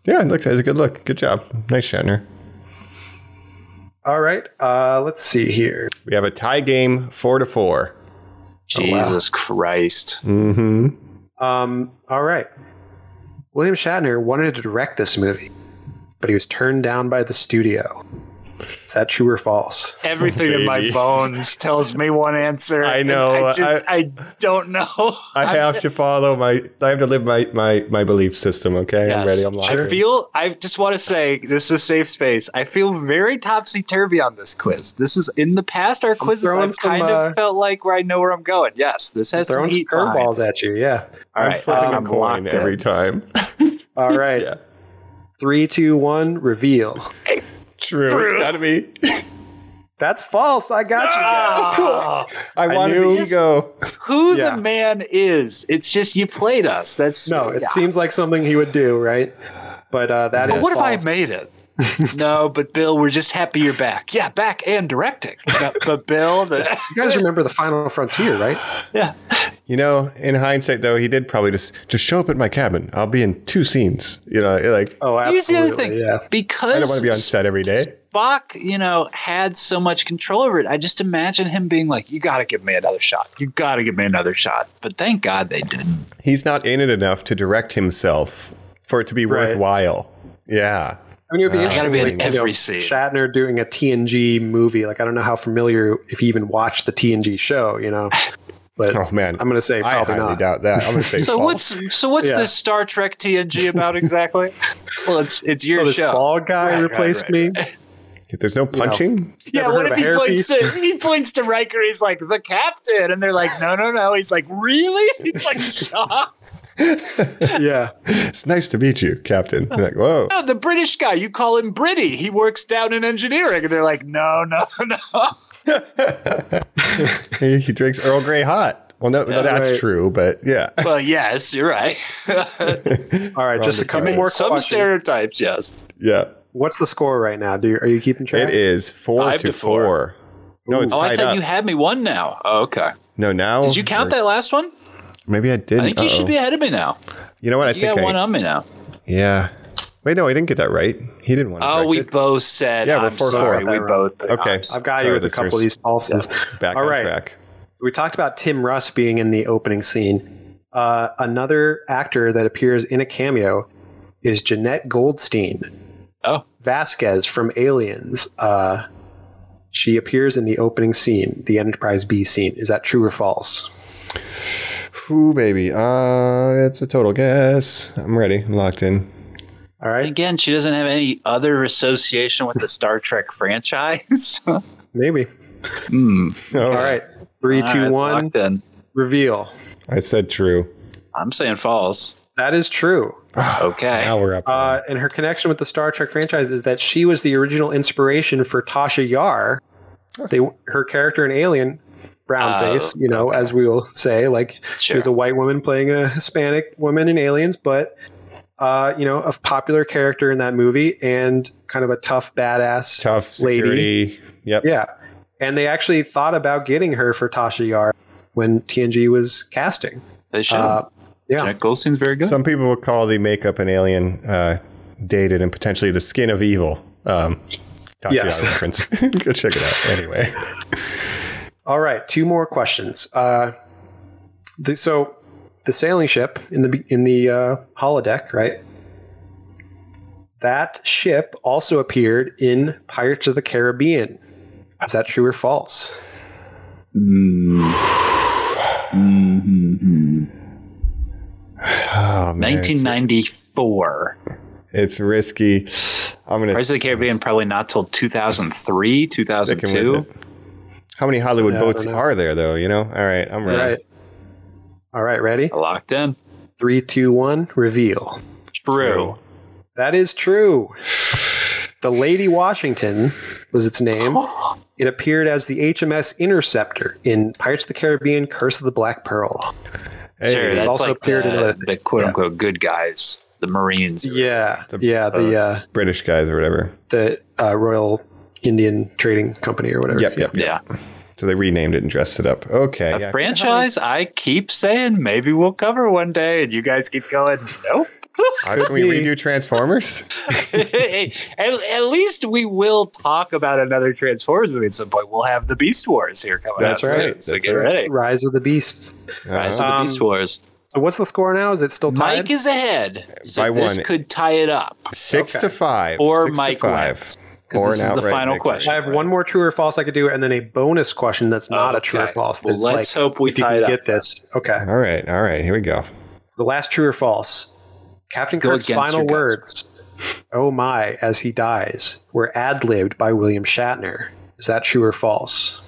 yeah, look, that's a good look. Good job. Nice, Shatner. All right. Uh, let's see here. We have a tie game, four to four. Jesus Christ. Mm-hmm. Um, all right. William Shatner wanted to direct this movie, but he was turned down by the studio. Is that true or false? Everything in my bones tells me one answer. I know, I just, I, don't know. I have to follow my. I have to live my my my belief system. Okay, I'm ready. I'm locked I feel. I just want to say this is a safe space. I feel very topsy turvy on this quiz. This is in the past our quizzes. I've some, kind uh, of felt like where I know where I'm going. Yes, this has some Throwing some heat curveballs at you. Yeah. All I'm right, flipping I'm a coin locked every in. time. *laughs* All right. yeah, Three, two, one. Reveal. True. It's got to be. *laughs* That's false. I got you. *laughs* I wanted knew- the ego. who Yeah. the man is? It's just you played us. That's No, it yeah. seems like something he would do, right? But uh, that is. But what if I made it? No, but Bill, we're just happy you're back. Yeah, back and directing. But, but Bill, the, You guys remember the Final Frontier, right? yeah, You know, in hindsight, though, he did probably just just show up at my cabin. I'll be in two scenes. You know, like Oh, Here's the other thing. Yeah. because I don't want to be on set every day. Spock, you know, had so much control over it. I just imagine him being like, "You got to give me another shot. You got to give me another shot." But thank God they didn't. He's not in it enough to direct himself for it to be Right. worthwhile. Yeah. I mean, it would be Uh, interesting. gotta be in like, you know, every scene. Shatner doing a TNG movie. Like, I don't know how familiar if he even watched the TNG show. You know, but Oh man, I'm going to say I probably highly not. doubt that. I'm going *laughs* to say So false. what's so what's Yeah. this Star Trek TNG *laughs* about exactly? well, it's it's your Oh, this show. bald guy Right, right, replaced right, me. There's no punching. Yeah, Never what heard if he points hairpiece? to he points to Riker? He's like the captain, and they're like, no, no, no. He's like, really? *laughs* He's like shocked. Yeah. It's nice to meet you, Captain. You're like, whoa. Oh, the British guy, you call him Britty. He works down in engineering. And they're like, no, no, no. *laughs* he, he drinks Earl Grey hot. Well, no, no that's right. true, but yeah. *laughs* Well, yes, you're right. *laughs* All right, just a couple more Some questions. stereotypes, yes. yeah. What's the score right now? Do you, are you keeping track? It is four Five to, to four. four. No, it's Oh, I tied thought up. you had me one now. Oh, okay. no, now. Did you count that last one? Maybe I didn't. I think you should be ahead of me now. You know what? I You think got I, one on me now. Yeah. Wait, no, I didn't get that right. He didn't want to. Oh, we both said. Yeah, we're four, sorry. four. We both. Okay. I've got Sorry, you with a couple of listeners. these falses. Back All on right. track. We talked about Tim Russ being in the opening scene. Uh, another actor that appears in a cameo is Jenette Goldstein. Oh. Vasquez from Aliens. Uh, she appears in the opening scene, the Enterprise B scene. Is that true or false? Ooh, baby. Uh, it's a total guess. I'm ready. I'm locked in. All right, Again, she doesn't have any other association with the Star Trek franchise. *laughs* maybe. Hmm. Oh, All right, three, All two, right, one. locked in. reveal. I said true. I'm saying false. That is true. *sighs* Okay. Now we're up. Uh, and her connection with the Star Trek franchise is that she was the original inspiration for Tasha Yar. They, her character in Alien, brown face, you know, as we will say, like she was a white woman playing a Hispanic woman in Aliens, but uh, you know, a popular character in that movie and kind of a tough badass Tough lady. security. Yep. Yeah, and they actually thought about getting her for Tasha Yar when TNG was casting. They should. Uh, yeah, Jack Goldstein's very good. Some people would call the makeup in Alien uh, dated and potentially the skin of evil. Um, Tasha Yes. Yar reference. *laughs* Go check it out. Anyway. *laughs* All right, two more questions. Uh, the, so, the sailing ship in the in the uh, holodeck, right? That ship also appeared in Pirates of the Caribbean. Is that true or false? *sighs* Oh, 1994. It's risky. I'm gonna Pirates of the Caribbean probably not till 2003, sticking 2002. With it. How many Hollywood Yeah, boats are there, though? You know. All right, I'm All ready. right. All right, ready? Locked in. Three, two, one, reveal. True. That is true. The Lady Washington was its name. *gasps* It appeared as the HMS Interceptor in Pirates of the Caribbean: Curse of the Black Pearl. Hey, sure, that's also like appeared in the, other- the quote unquote good guys, the Marines. Yeah, The- yeah, the uh, British guys or whatever. the uh, Royal Indian Trading Company or whatever. Yep, yep, yep. Yeah. So they renamed it and dressed it up. Okay. A yeah. franchise I keep saying maybe we'll cover one day, and you guys keep going, nope. *laughs* How can we redo *laughs* Transformers? Hey, at, at least we will talk about another Transformers movie at some point. We'll have the Beast Wars here coming That's out soon, right, So get right. ready. Rise of the Beasts. Rise of the Um, Beast Wars. So what's the score now? Is it still tied? Mike is ahead. So By this one. could tie it up. Six Okay. to five. Or Six to Mike five. wins. Because Or this is the final victory. question. I have one more true or false I could do, and then a bonus question that's not a true or Okay. false. Well, let's like, hope we if you tie can it up. get this. Okay. All right. All right. Here we go. The last true or false. Captain Go Kirk's final words, oh my, as he dies, were ad libbed by William Shatner. Is that true or false?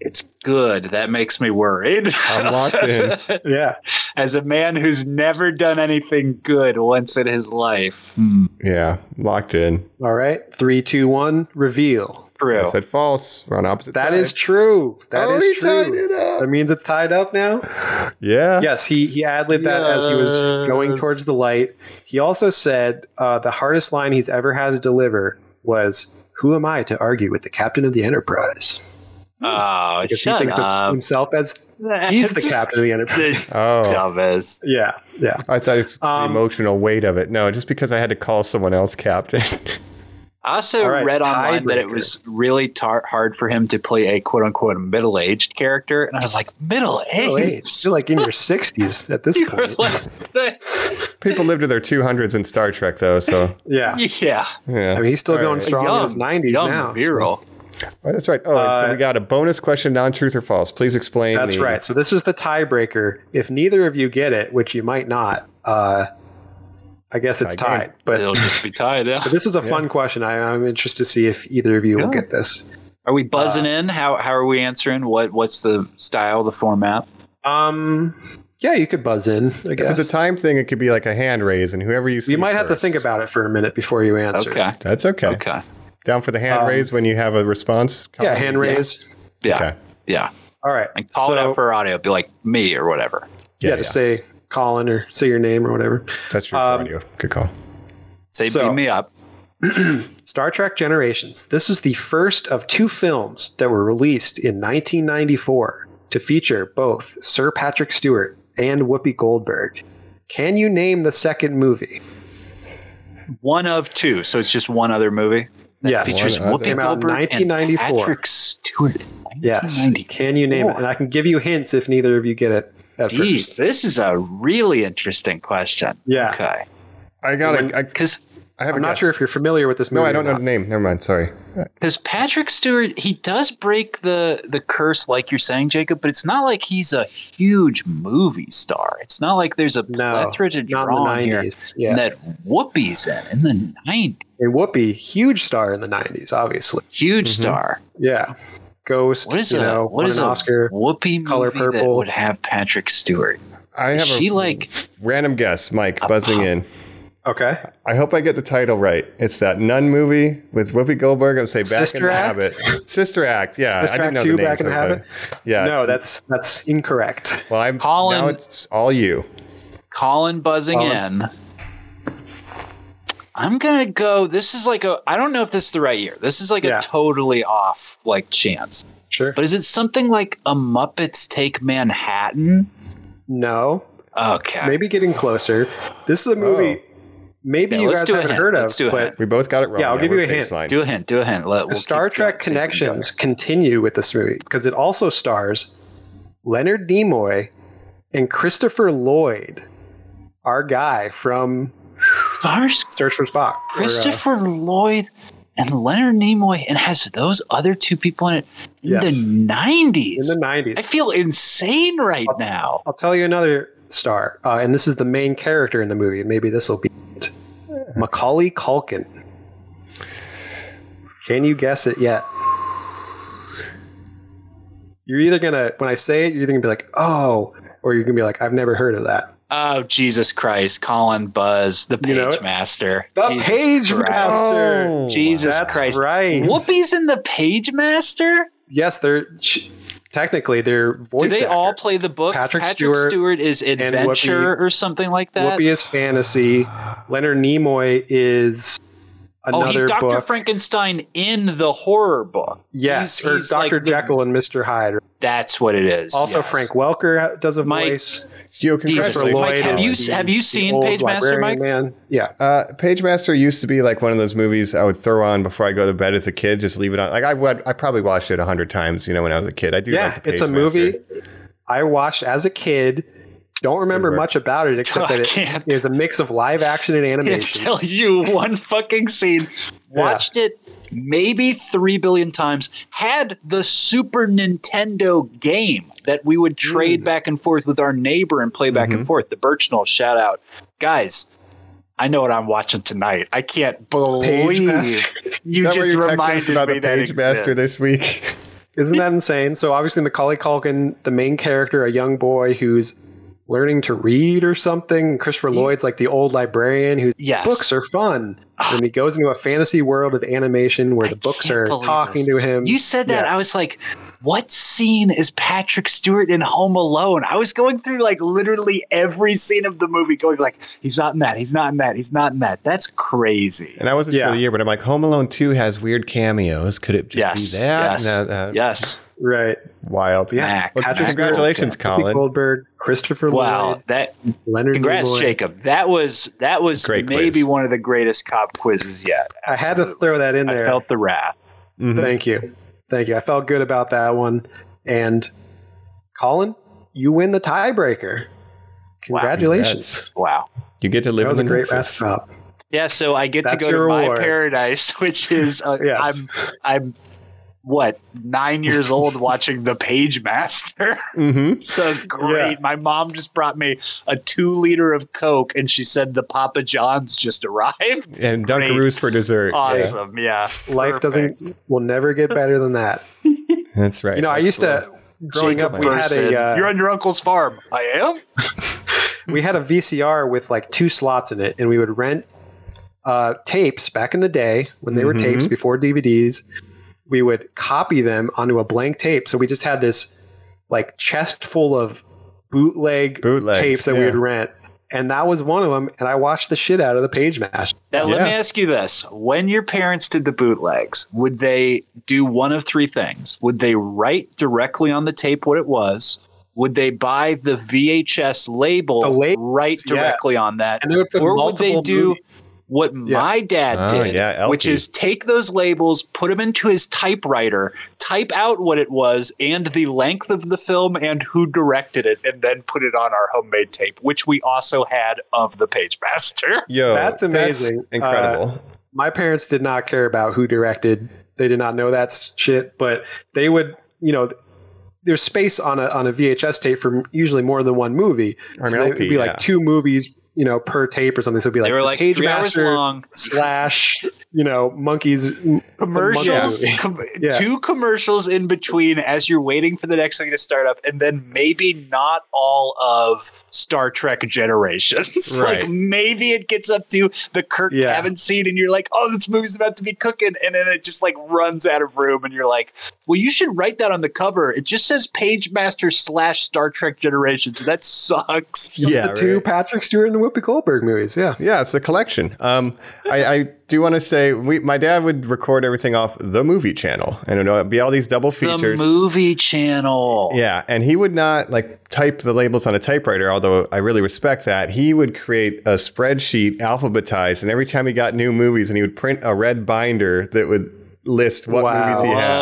It's good. That makes me worried. I'm locked in. *laughs* Yeah. As a man who's never done anything good once in his life. Yeah. Locked in. All right. Three, two, one, reveal. True. I said false. We're on opposite That sides. is true. That Oh, is he true. tied it up. That means it's tied up now? Yeah. Yes, he, he ad libbed that as he was going towards the light. He also said uh, the hardest line he's ever had to deliver was, Who am I to argue with the captain of the Enterprise? Oh, Because shut he thinks of himself as he's the captain of the Enterprise. *laughs* Oh. Dumbest. Yeah, yeah. I thought it's the Um, emotional weight of it. No, just because I had to call someone else captain. I also All right, read online that it was really tar- hard for him to play a quote unquote middle aged character. And I was like, middle hey, aged? you're like in your 60s at this *laughs* point. *laughs* People live to their 200s in Star Trek, though. So Yeah. yeah. yeah. I mean, he's still All going right. strong in his 90s young now. so- virile. Oh, that's right. Oh, and so Uh, we got a bonus question: non-truth or false? Please explain. That's the- right. So this is the tiebreaker. If neither of you get it, which you might not, uh, I guess it's Tie game. tied. But It'll just be tied. Yeah. But *laughs* this is a fun question. I, I'm interested to see if either of you will get this. Are we buzzing Uh, in? How how are we answering? What what's the style, the format? Um, yeah, you could buzz in. I If it's a time thing, it could be like a hand raise, and whoever you see. you might have to think about it for a minute before you answer. Okay. That's okay. Okay. Down for the hand Um, raise when you have a response. Yeah, hand raise. Yeah. Okay. Yeah. All right. And call it So- out for audio. Be like me or whatever. Yeah, Yeah, to yeah. say Colin or say your name or whatever. That's true Um, for audio. Good call. Say So- beam me up. *clears throat* Star Trek Generations. This is the first of two films that were released in 1994 to feature both Sir Patrick Stewart and Whoopi Goldberg. Can you name the second movie? One of two, so it's just one other movie. That Yes. features One other. Whoopi Came out Goldberg and 1994. Patrick Stewart. Yes. Can you name it? And I can give you hints if neither of you get it at Jeez, first. this is a really interesting question. Yeah. Okay. I got when- it. Because I have I'm not guess. sure if you're familiar with this movie. No, I don't know the name. Never mind. Sorry. because Patrick Stewart, he does break the the curse, like you're saying, Jacob. But it's not like he's a huge movie star. It's not like there's a No, plethora to draw in on the here 90s. Yeah. that Whoopi's in in the '90s. And Whoopi, huge star in the 90s, obviously. Huge Mm-hmm. star. Yeah. Ghost, What is you a know, what won is an a Oscar. Whoopi Color movie that Purple. would have Patrick Stewart? I have Is she a like random guess. Mike buzzing in. Okay. I hope I get the title right. It's that Nun movie with Whoopi Goldberg. I'm say Back Sister in the Act? Habit. Sister Act. Yeah, Sister I didn't Act know 2, the name. Back in the Habit? Yeah. No, that's that's incorrect. well, I'm Colin- now it's all you. Colin buzzing Colin. in? I'm gonna go. This is like a. I don't know if this is the right year. This is like Yeah. a totally off like chance. Sure. But is it something like a Muppets Take Manhattan? no. Okay. Maybe getting closer. This is a movie oh. maybe Yeah, you let's guys haven't heard of. Let's do a hint. We both got it wrong. Yeah, I'll give we're you a hint. baseline. Do a hint. Do a hint. Let, the we'll Star Trek doing sync together. connections continue with this movie because it also stars Leonard Nimoy and Christopher Lloyd, our guy from Stars Search for Spock. or, uh, Christopher Lloyd and Leonard Nimoy, and has those other two people in it in Yes. the nineties. in the 90s. I feel insane right now. I'll tell you another star, uh, and this is the main character in the movie. Maybe this will be it. Macaulay Culkin. Can you guess it yet? You're either gonna, when I say it, you're either gonna be like, "Oh," or you're gonna be like, "I've never heard of that." Oh Jesus Christ! Colin Buzz, the You know Page? Master. The Jesus Page Christ. Master. Oh, Jesus That's Christ! right. Whoopi's in the Page Master. Yes, they're sh- technically they're voice. Do they all play the books? Patrick Patrick, Stewart Stewart, is Adventure Whoopi- or something like that. Whoopi is fantasy. Leonard Nimoy is oh, another he's Doctor. Frankenstein in the horror book. yes, He's- or he's Doctor like the- Jekyll and Mister Hyde. That's what it is. Also, yes. Frank Welker does a Mike- voice. Yo, Jesus, Christopher congratulations. Mike, have Lloyd you the- have you seen old Page Master, Mike? Man. Yeah. Uh, Page Master used to be like one of those movies I would throw on before I go to bed as a kid. Just leave it on. Like I would, I probably watched it a hundred times. You know, when I was a kid, I do. Yeah, like the it's a movie I watched as a kid. Don't remember much about it *laughs* except I that can't. it is a mix of live action and I can't animation. tell you one fucking scene. Watched it maybe three billion times. Had the Super Nintendo game that we would trade mm. back and forth with our neighbor and play back and mm-hmm. forth. The Birchnell shout out, guys. I know what I'm watching tonight. I can't believe *laughs* you just what you're texting reminded us about me the that Page Master exists. this week? Isn't that insane? So obviously Macaulay Culkin, the main character, a young boy who's learning to read or something. Christopher Lloyd's like the old librarian whose Yes. books are fun. and he goes into a fantasy world of animation where I the books are talking this. to him. You said that. Yeah. I was like, what scene is Patrick Stewart in Home Alone? I was going through like literally every scene of the movie, going like, he's not in that, he's not in that, he's not in that. That's crazy. And I wasn't Yeah. sure the year, but I'm like, Home Alone 2 has weird cameos. Could it just Yes. be that? Yes. No, uh, yes. right. Wild. Yeah. Mac. Well, Patrick Congratulations, Whoopi Colin. Goldberg, Christopher Wow. Lloyd, That Leonard congrats, Nimoy. Jacob. That was that was Great maybe quiz. one of the greatest cop quizzes yet. I had to throw that in there. I felt the wrath. Mhm. Thank you. Thank you. I felt good about that one. And Colin, you win the tiebreaker. Congratulations. Wow. You get to live that was a in the great Nexus. wrap. Yeah, so I get That's to go your to my reward. paradise, *laughs* which is uh, Yes. I'm I'm what nine years old *laughs* watching The Page Master. Mm-hmm. *laughs* so great. Yeah. My mom just brought me a two liter of Coke, and she said the Papa John's just arrived. *laughs* And Great. Dunkaroos for dessert. Yeah. Awesome, yeah. Life Perfect. doesn't will never get better than that. That's right. You know, I used cool. to growing Jacob up, we had a uh, You're on your uncle's farm. I am. we had a VCR with like two slots in it, and we would rent uh, tapes back in the day when they were Mhm. tapes before DVDs. We would copy them onto a blank tape, so we just had this like chest full of bootleg Bootlegs, tapes that we would rent, and that was one of them. And I watched the shit out of the Page Master. Now, let me ask you this. When your parents did the bootlegs, would they do one of three things? Would they write directly on the tape what it was? Would they buy the VHS label, The labels, write yeah. directly on that? And they would put or would they multiple do movies. What my dad Oh, did, yeah, which is take those labels, put them into his typewriter, type out what it was and the length of the film and who directed it, and then put it on our homemade tape, which we also had of the Page Master. *laughs* Yo, That's amazing. Uh, incredible. my parents did not care about who directed. They did not know that shit, but they would, you know, there's space on a on a VHS tape for usually more than one movie. Or so they- it'd be yeah. like two movies, you know, per tape or something. So it'd be like they were like Page three hours long. slash, you know, monkeys commercials, com- *laughs* Yeah. two commercials in between as you're waiting for the next thing to start up, and then maybe not all of Star Trek Generations. *laughs* Right. like maybe it gets up to the Kirk Yeah. Cavan scene, and you're like, "Oh, this movie's about to be cooking," and then it just like runs out of room, and you're like, "Well, you should write that on the cover. It just says Page Master slash Star Trek Generations. That sucks." *laughs* yeah, the two. Patrick Stewart and the Whoopi Goldberg movies. Yeah. Yeah, it's the collection. Um, I, I do want to say, we, my dad would record everything off the movie channel, and it would be all these double features. The features. movie channel. Yeah, and he would not like type the labels on a typewriter, although I really respect that. He would create a spreadsheet alphabetized, and every time he got new movies, and he would print a red binder that would list what Wow. movies he had.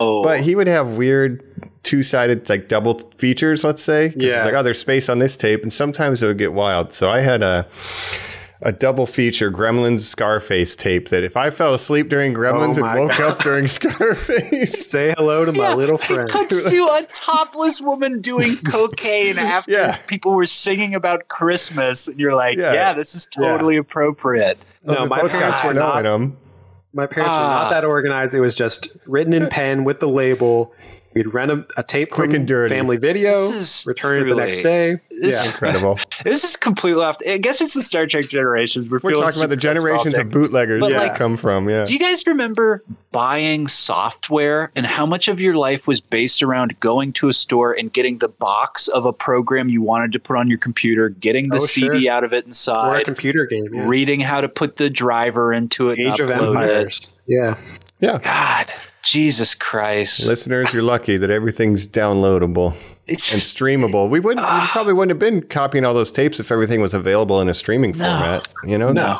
Oh, But he would have weird two-sided like double features, let's say. Yeah. It's like, oh, there's space on this tape, and sometimes it would get wild. So I had a a double feature Gremlins Scarface tape that if I fell asleep during Gremlins Oh and woke up *laughs* during Scarface, Say hello to my little friend. It cuts to a topless woman doing *laughs* cocaine after Yeah. people were singing about Christmas, and you're like, Yeah. yeah, this is totally appropriate. No, my parents were not in them. My parents were Ah. not that organized. It was just written in pen with the label. We'd rent a, a tape Quick from and dirty. Family Video, This is return it the next day. This- yeah. Incredible. *laughs* This is completely off. I guess it's the Star Trek generations. We're, We're talking about the generations of bootleggers But, that like, come from. Yeah. Do you guys remember buying software and how much of your life was based around going to a store and getting the box of a program you wanted to put on your computer, getting the Oh, CD sure. out of it inside, Or a computer game. Yeah. reading how to put the driver into it, Age and of upload it? Empires. Yeah. Yeah. God, Jesus Christ! Listeners, you're lucky that everything's downloadable and streamable. We wouldn't we probably wouldn't have been copying all those tapes if everything was available in a streaming format. You know? no,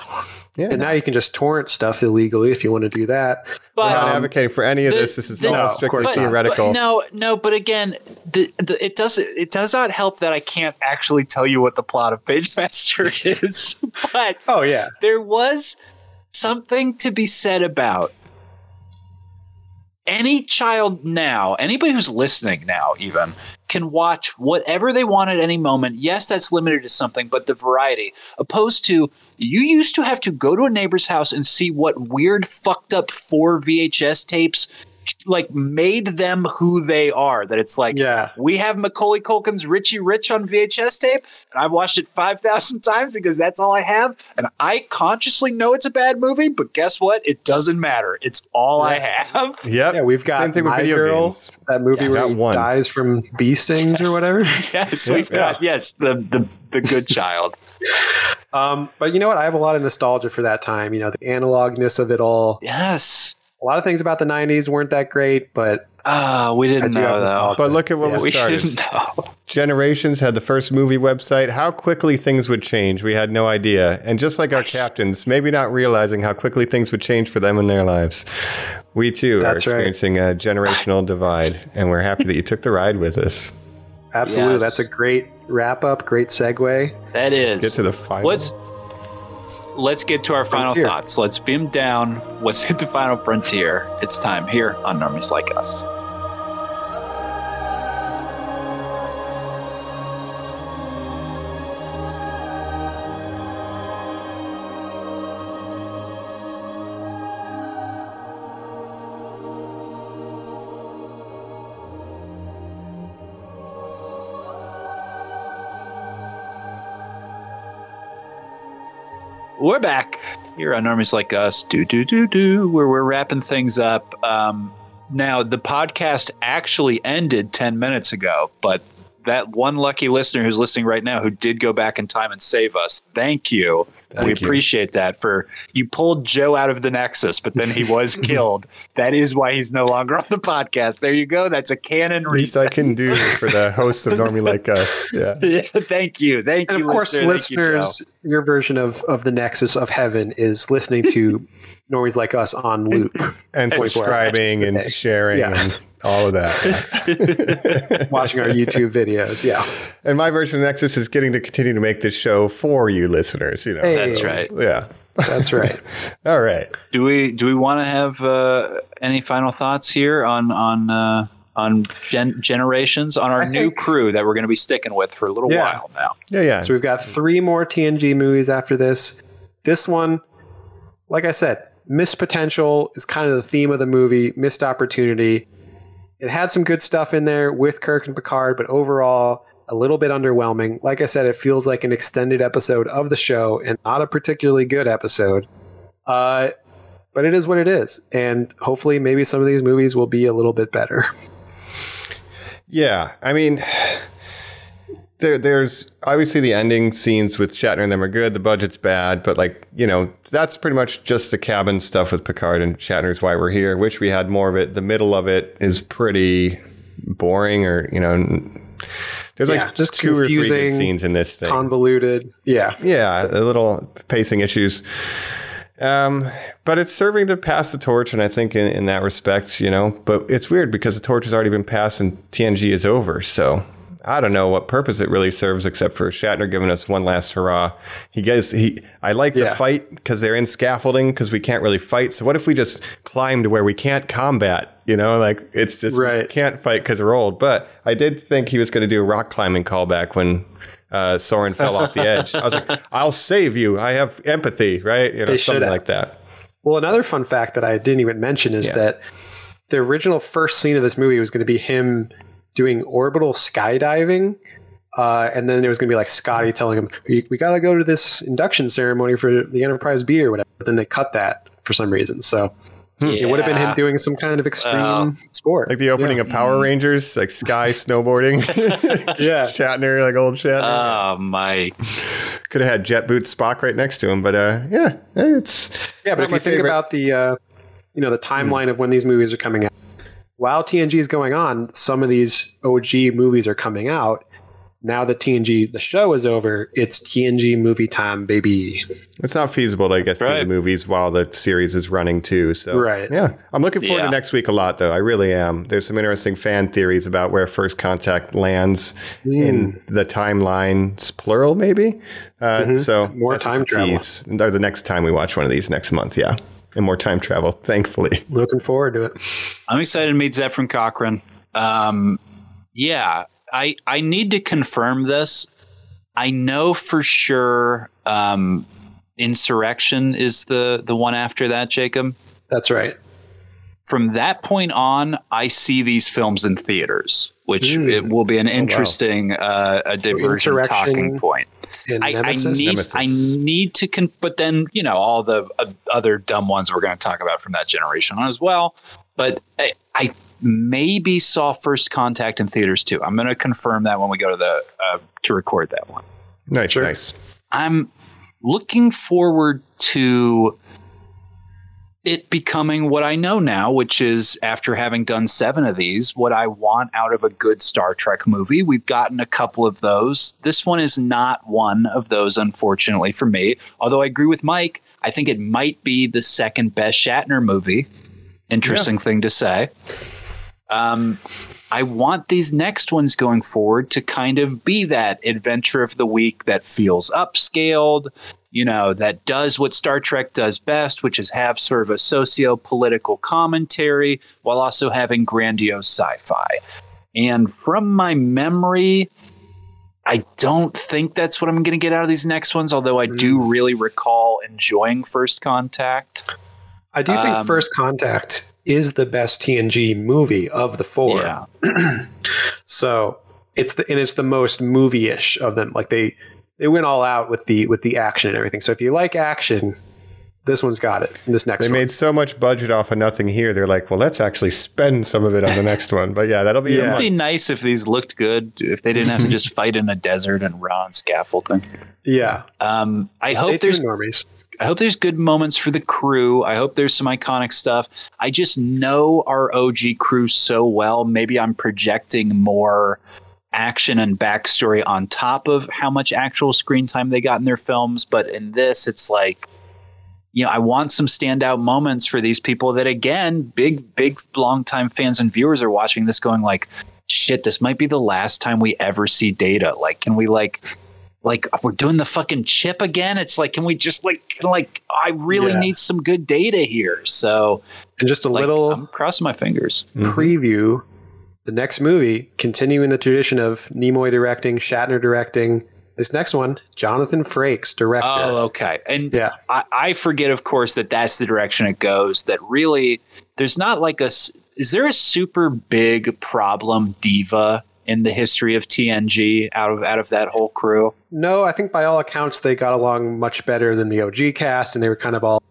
Yeah. And now you can just torrent stuff illegally if you want to do that. We're but not Um, advocating for any of the- this. This is the- all No, of strictly course not. theoretical. But no, no, but again, the, the, it does it does not help that I can't actually tell you what the plot of Page Master *laughs* is. but Oh yeah. there was something to be said about any child now, anybody who's listening now, even can watch whatever they want at any moment. Yes, that's limited to something, but the variety, opposed to you used to have to go to a neighbor's house and see what weird, fucked up four VHS tapes like made them who they are. That it's like, Yeah. we have Macaulay Culkin's Richie Rich on VHS tape, and I've watched it 5,000 times because that's all I have. And I consciously know it's a bad movie, but guess what? It doesn't matter. It's all I have. *laughs* Yep. Yeah, we've got Same thing with My video Girl, games. that movie Yes. where he one. dies from bee stings or whatever. *laughs* yes, we've got, yes, the, the, the good child. *laughs* Um, but you know what? I have a lot of nostalgia for that time. You know, the analogness of it all. Yes. A lot of things about the '90s weren't that great, but Ah, we didn't know though. But look at what Yeah, was We started. didn't know. Generations had the first movie website. How quickly things would change, we had no idea. And just like our captains, maybe not realizing how quickly things would change for them in their lives, we too That's are right. experiencing a generational divide. And we're happy that you took the ride with us. absolutely, Yes. that's a great wrap up. Great segue. That is. Get to the final. Let's let's get to our final Frontier. thoughts. Let's beam down. Let's hit the final frontier. It's time here on Normies Like Us. We're back here on Normies Like Us, do do do do, where we're wrapping things up. Um, now the podcast actually ended ten minutes ago, but that one lucky listener who's listening right now who did go back in time and save us, thank you. we you. appreciate that. For you pulled Joe out of the Nexus, but then he was *laughs* killed. That is why he's no longer on the podcast. There you go. That's a canon Least I reset. can do for the host of Normie Like Us. Yeah. *laughs* thank you, thank you. And you, of course, listener. Thank you, listeners, your version of, of the Nexus of Heaven is listening to *laughs* Normies Like Us on loop, And 24 subscribing and sharing Yeah. and all of that. *laughs* watching our YouTube videos. Yeah. And my version of Nexus is getting to continue to make this show for you listeners. You know. Hey. That's right. Yeah. That's right. *laughs* All right. Do we do we want to have uh, any final thoughts here on on uh, on gen- generations on our I new think- crew that we're going to be sticking with for a little Yeah. while now? Yeah. Yeah. So we've got three more TNG movies after this. This one, like I said, missed potential is kind of the theme of the movie, missed opportunity. It had some good stuff in there with Kirk and Picard, but overall, a little bit underwhelming. Like I said, it feels like an extended episode of the show and not a particularly good episode. Uh, but it is what it is. And hopefully, maybe some of these movies will be a little bit better. Yeah, I mean, there, there's obviously the ending scenes with Shatner and them are good. The budget's bad, but like you know, that's pretty much just the cabin stuff with Picard and Shatner's why we're here. Wish we had more of it. The middle of it is pretty boring, or you know, there's Yeah, like just two or three good scenes in this thing. Convoluted. Yeah. Yeah, a little pacing issues. Um, but it's serving to pass the torch, and I think in, in that respect, you know. But it's weird because the torch has already been passed and TNG is over. So I don't know what purpose it really serves, except for Shatner giving us one last hurrah. He gets he. I like the fight because they're in scaffolding because we can't really fight. So what if we just climb to where we can't combat? You know, like it's just Right. can't fight because we're old. But I did think he was going to do a rock climbing callback when uh, Soran fell off the *laughs* edge. I was like, I'll save you. I have empathy, right? You know, They something like that. Well, another fun fact that I didn't even mention is Yeah. that the original first scene of this movie was going to be him doing orbital skydiving. Uh, and then there was going to be like Scotty telling him, we, we got to go to this induction ceremony for the Enterprise B or whatever. But then they cut that for some reason. So it would have been him doing some kind of extreme Well, sport. Like the opening Yeah. of Power Rangers, like Sky *laughs* snowboarding. *laughs* Yeah. Shatner, like old Shatner. Oh my! Could have had Jet Boots Spock right next to him, but uh, yeah, it's Yeah, but if my you think about the uh, you know the timeline of when these movies are coming out, while TNG is going on, some of these OG movies are coming out. Now that TNG the show is over, it's TNG movie time, baby. it's not feasible, to, I guess, to do the movies while the series is running too. So Right. yeah, I'm looking forward Yeah. to next week a lot, though. I really am. There's some interesting fan theories about where First Contact lands in the timelines, plural, maybe. Uh, So Mm-hmm. More time travel. Or the next time we watch one of these next month, yeah, and more time travel. Thankfully. Looking forward to it. I'm excited to meet Zefram Cochrane. Um, yeah, I I need to confirm this. I know for sure. Um, Insurrection is the the one after that, Jacob. That's right. From that point on, I see these films in theaters, which Mm. it will be an interesting uh, a diversion talking point. And I, I need Nemesis. I need to con- but then you know all the uh, other dumb ones we're going to talk about from that generation as well. But I, I maybe saw First Contact in theaters too. I'm going to confirm that when we go to the uh, to record that one. Nice, Sure. nice. I'm looking forward to it becoming what I know now, which is after having done seven of these, what I want out of a good Star Trek movie. We've gotten a couple of those. This one is not one of those, unfortunately, for me. Although I agree with Mike, I think it might be the second best Shatner movie. Interesting thing to say. Um, I want these next ones going forward to kind of be that adventure of the week that feels upscaled, you know, that does what Star Trek does best, which is have sort of a socio political commentary while also having grandiose sci fi. And from my memory, I don't think that's what I'm going to get out of these next ones, although I do really recall enjoying First Contact. I do think um, First Contact is the best TNG movie of the four. Yeah. *clears throat* So it's the and it's the most movie-ish of them. Like they they went all out with the with the action and everything. So if you like action, this one's got it. This next They one. made so much budget off of nothing here. They're like, well, let's actually spend some of it on the *laughs* next one. But yeah, that'll be Yeah. It'd be nice if these looked good, if they didn't have to just *laughs* fight in a desert and run on scaffolding. yeah. Um, I Stay hope there's normies. I hope there's good moments for the crew. I hope there's some iconic stuff. I just know our OG crew so well. Maybe I'm projecting more action and backstory on top of how much actual screen time they got in their films. But in this, it's like, you know, I want some standout moments for these people that, again, big, big, longtime fans and viewers are watching this going like, shit, this might be the last time we ever see data. Like, can we like like we're doing the fucking chip again. It's like, can we just like, like, I really Yeah. need some good data here. So, And just a like, little I'm crossing my fingers. Mm-hmm. preview. The next movie, continuing the tradition of Nimoy directing, Shatner directing. This next one, Jonathan Frakes directed. Oh, okay. And Yeah. I, I forget, of course, that that's the direction it goes. That really, there's not like a. Is there a super big problem diva in the history of TNG out of out of that whole crew? No, I think by all accounts they got along much better than the OG cast, and they were kind of all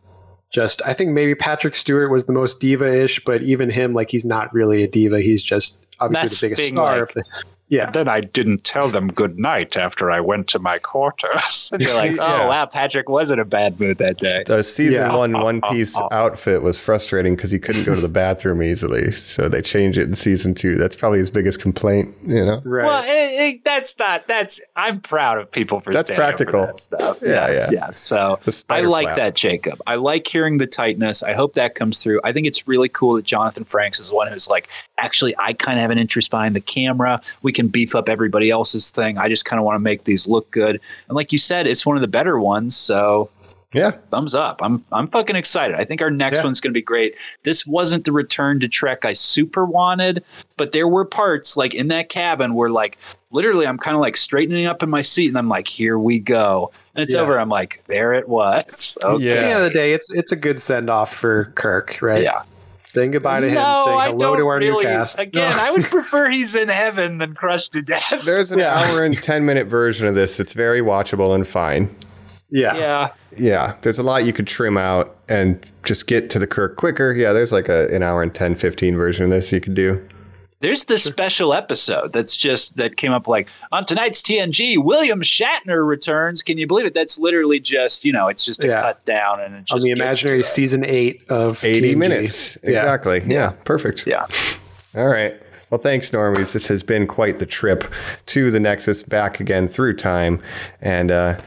just. I think maybe Patrick Stewart was the most diva-ish, but even him, like he's not really a diva. He's just obviously That's the biggest star like- of the. Yeah, Then I didn't tell them good night after I went to my quarters. *laughs* And you're like, *laughs* oh Yeah. wow, Patrick was in a bad mood that day. The season Yeah. one One Piece *laughs* outfit was frustrating because he couldn't go to the bathroom easily. So they changed it in season two. That's probably his biggest complaint, you know? right. Well, it, it, that's not. That's. I'm proud of people for That's standing for practical. that stuff. Yeah, yes, yeah. yes. So I like flap. that, Jacob. I like hearing the tightness. I hope that comes through. I think it's really cool that Jonathan Frakes is the one who's like, actually, I kind of have an interest behind the camera. We can beef up everybody else's thing. I just kind of want to make these look good. And like you said, it's one of the better ones. So Yeah. thumbs up. I'm I'm fucking excited. I think our next Yeah. one's going to be great. This wasn't the return to Trek I super wanted, but there were parts like in that cabin where like literally I'm kind of like straightening up in my seat and I'm like, here we go. And it's Yeah. over. I'm like, there it was. Okay. Yeah. At the end of the day, it's it's a good send off for Kirk, right? Yeah. Saying goodbye to him, saying hello to our new cast. Again, I would *laughs* prefer he's in heaven than crushed to death. There's an Yeah. hour and 10 minute version of this. It's very watchable and fine. yeah. yeah. Yeah. There's a lot you could trim out and just get to the Kirk quicker. Yeah. There's like a, an hour and 10, 15 version of this you could do. There's the special episode that's just that came up like on tonight's TNG. William Shatner returns. Can you believe it? That's literally just you know, it's just a Yeah. cut down and it just On the gets to imaginary season eight of 80 TNG. minutes. Yeah. Exactly. Yeah. Perfect. Yeah. *laughs* All right. Well, thanks, Normies. This has been quite the trip to the Nexus, back again through time. And, uh,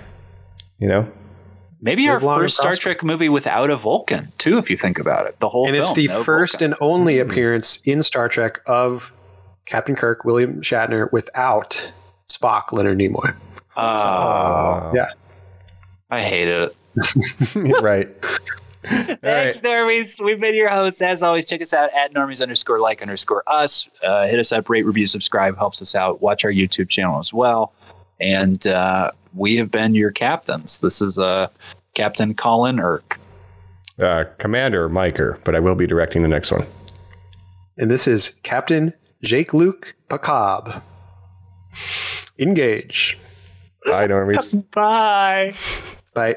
you know, Maybe our Live long and first Star prosper. Trek movie without a Vulcan, too, if you think about it. The whole And it's the no first Vulcan. and only appearance in Star Trek of Captain Kirk, William Shatner, without Spock, Leonard Nimoy. Ah, Yeah. I hate it. *laughs* *laughs* right. Thanks, Normies. We've been your hosts. As always, check us out at Normies underscore like underscore us. Uh, hit us up, rate, review, subscribe, helps us out. Watch our YouTube channel as well. And uh, we have been your captains. This is uh, Captain Colin Irk. Uh, Commander Miker, but I will be directing the next one. And this is Captain Jake Luke Pacab. Engage. Bye, Normies. *laughs* Bye. Bye.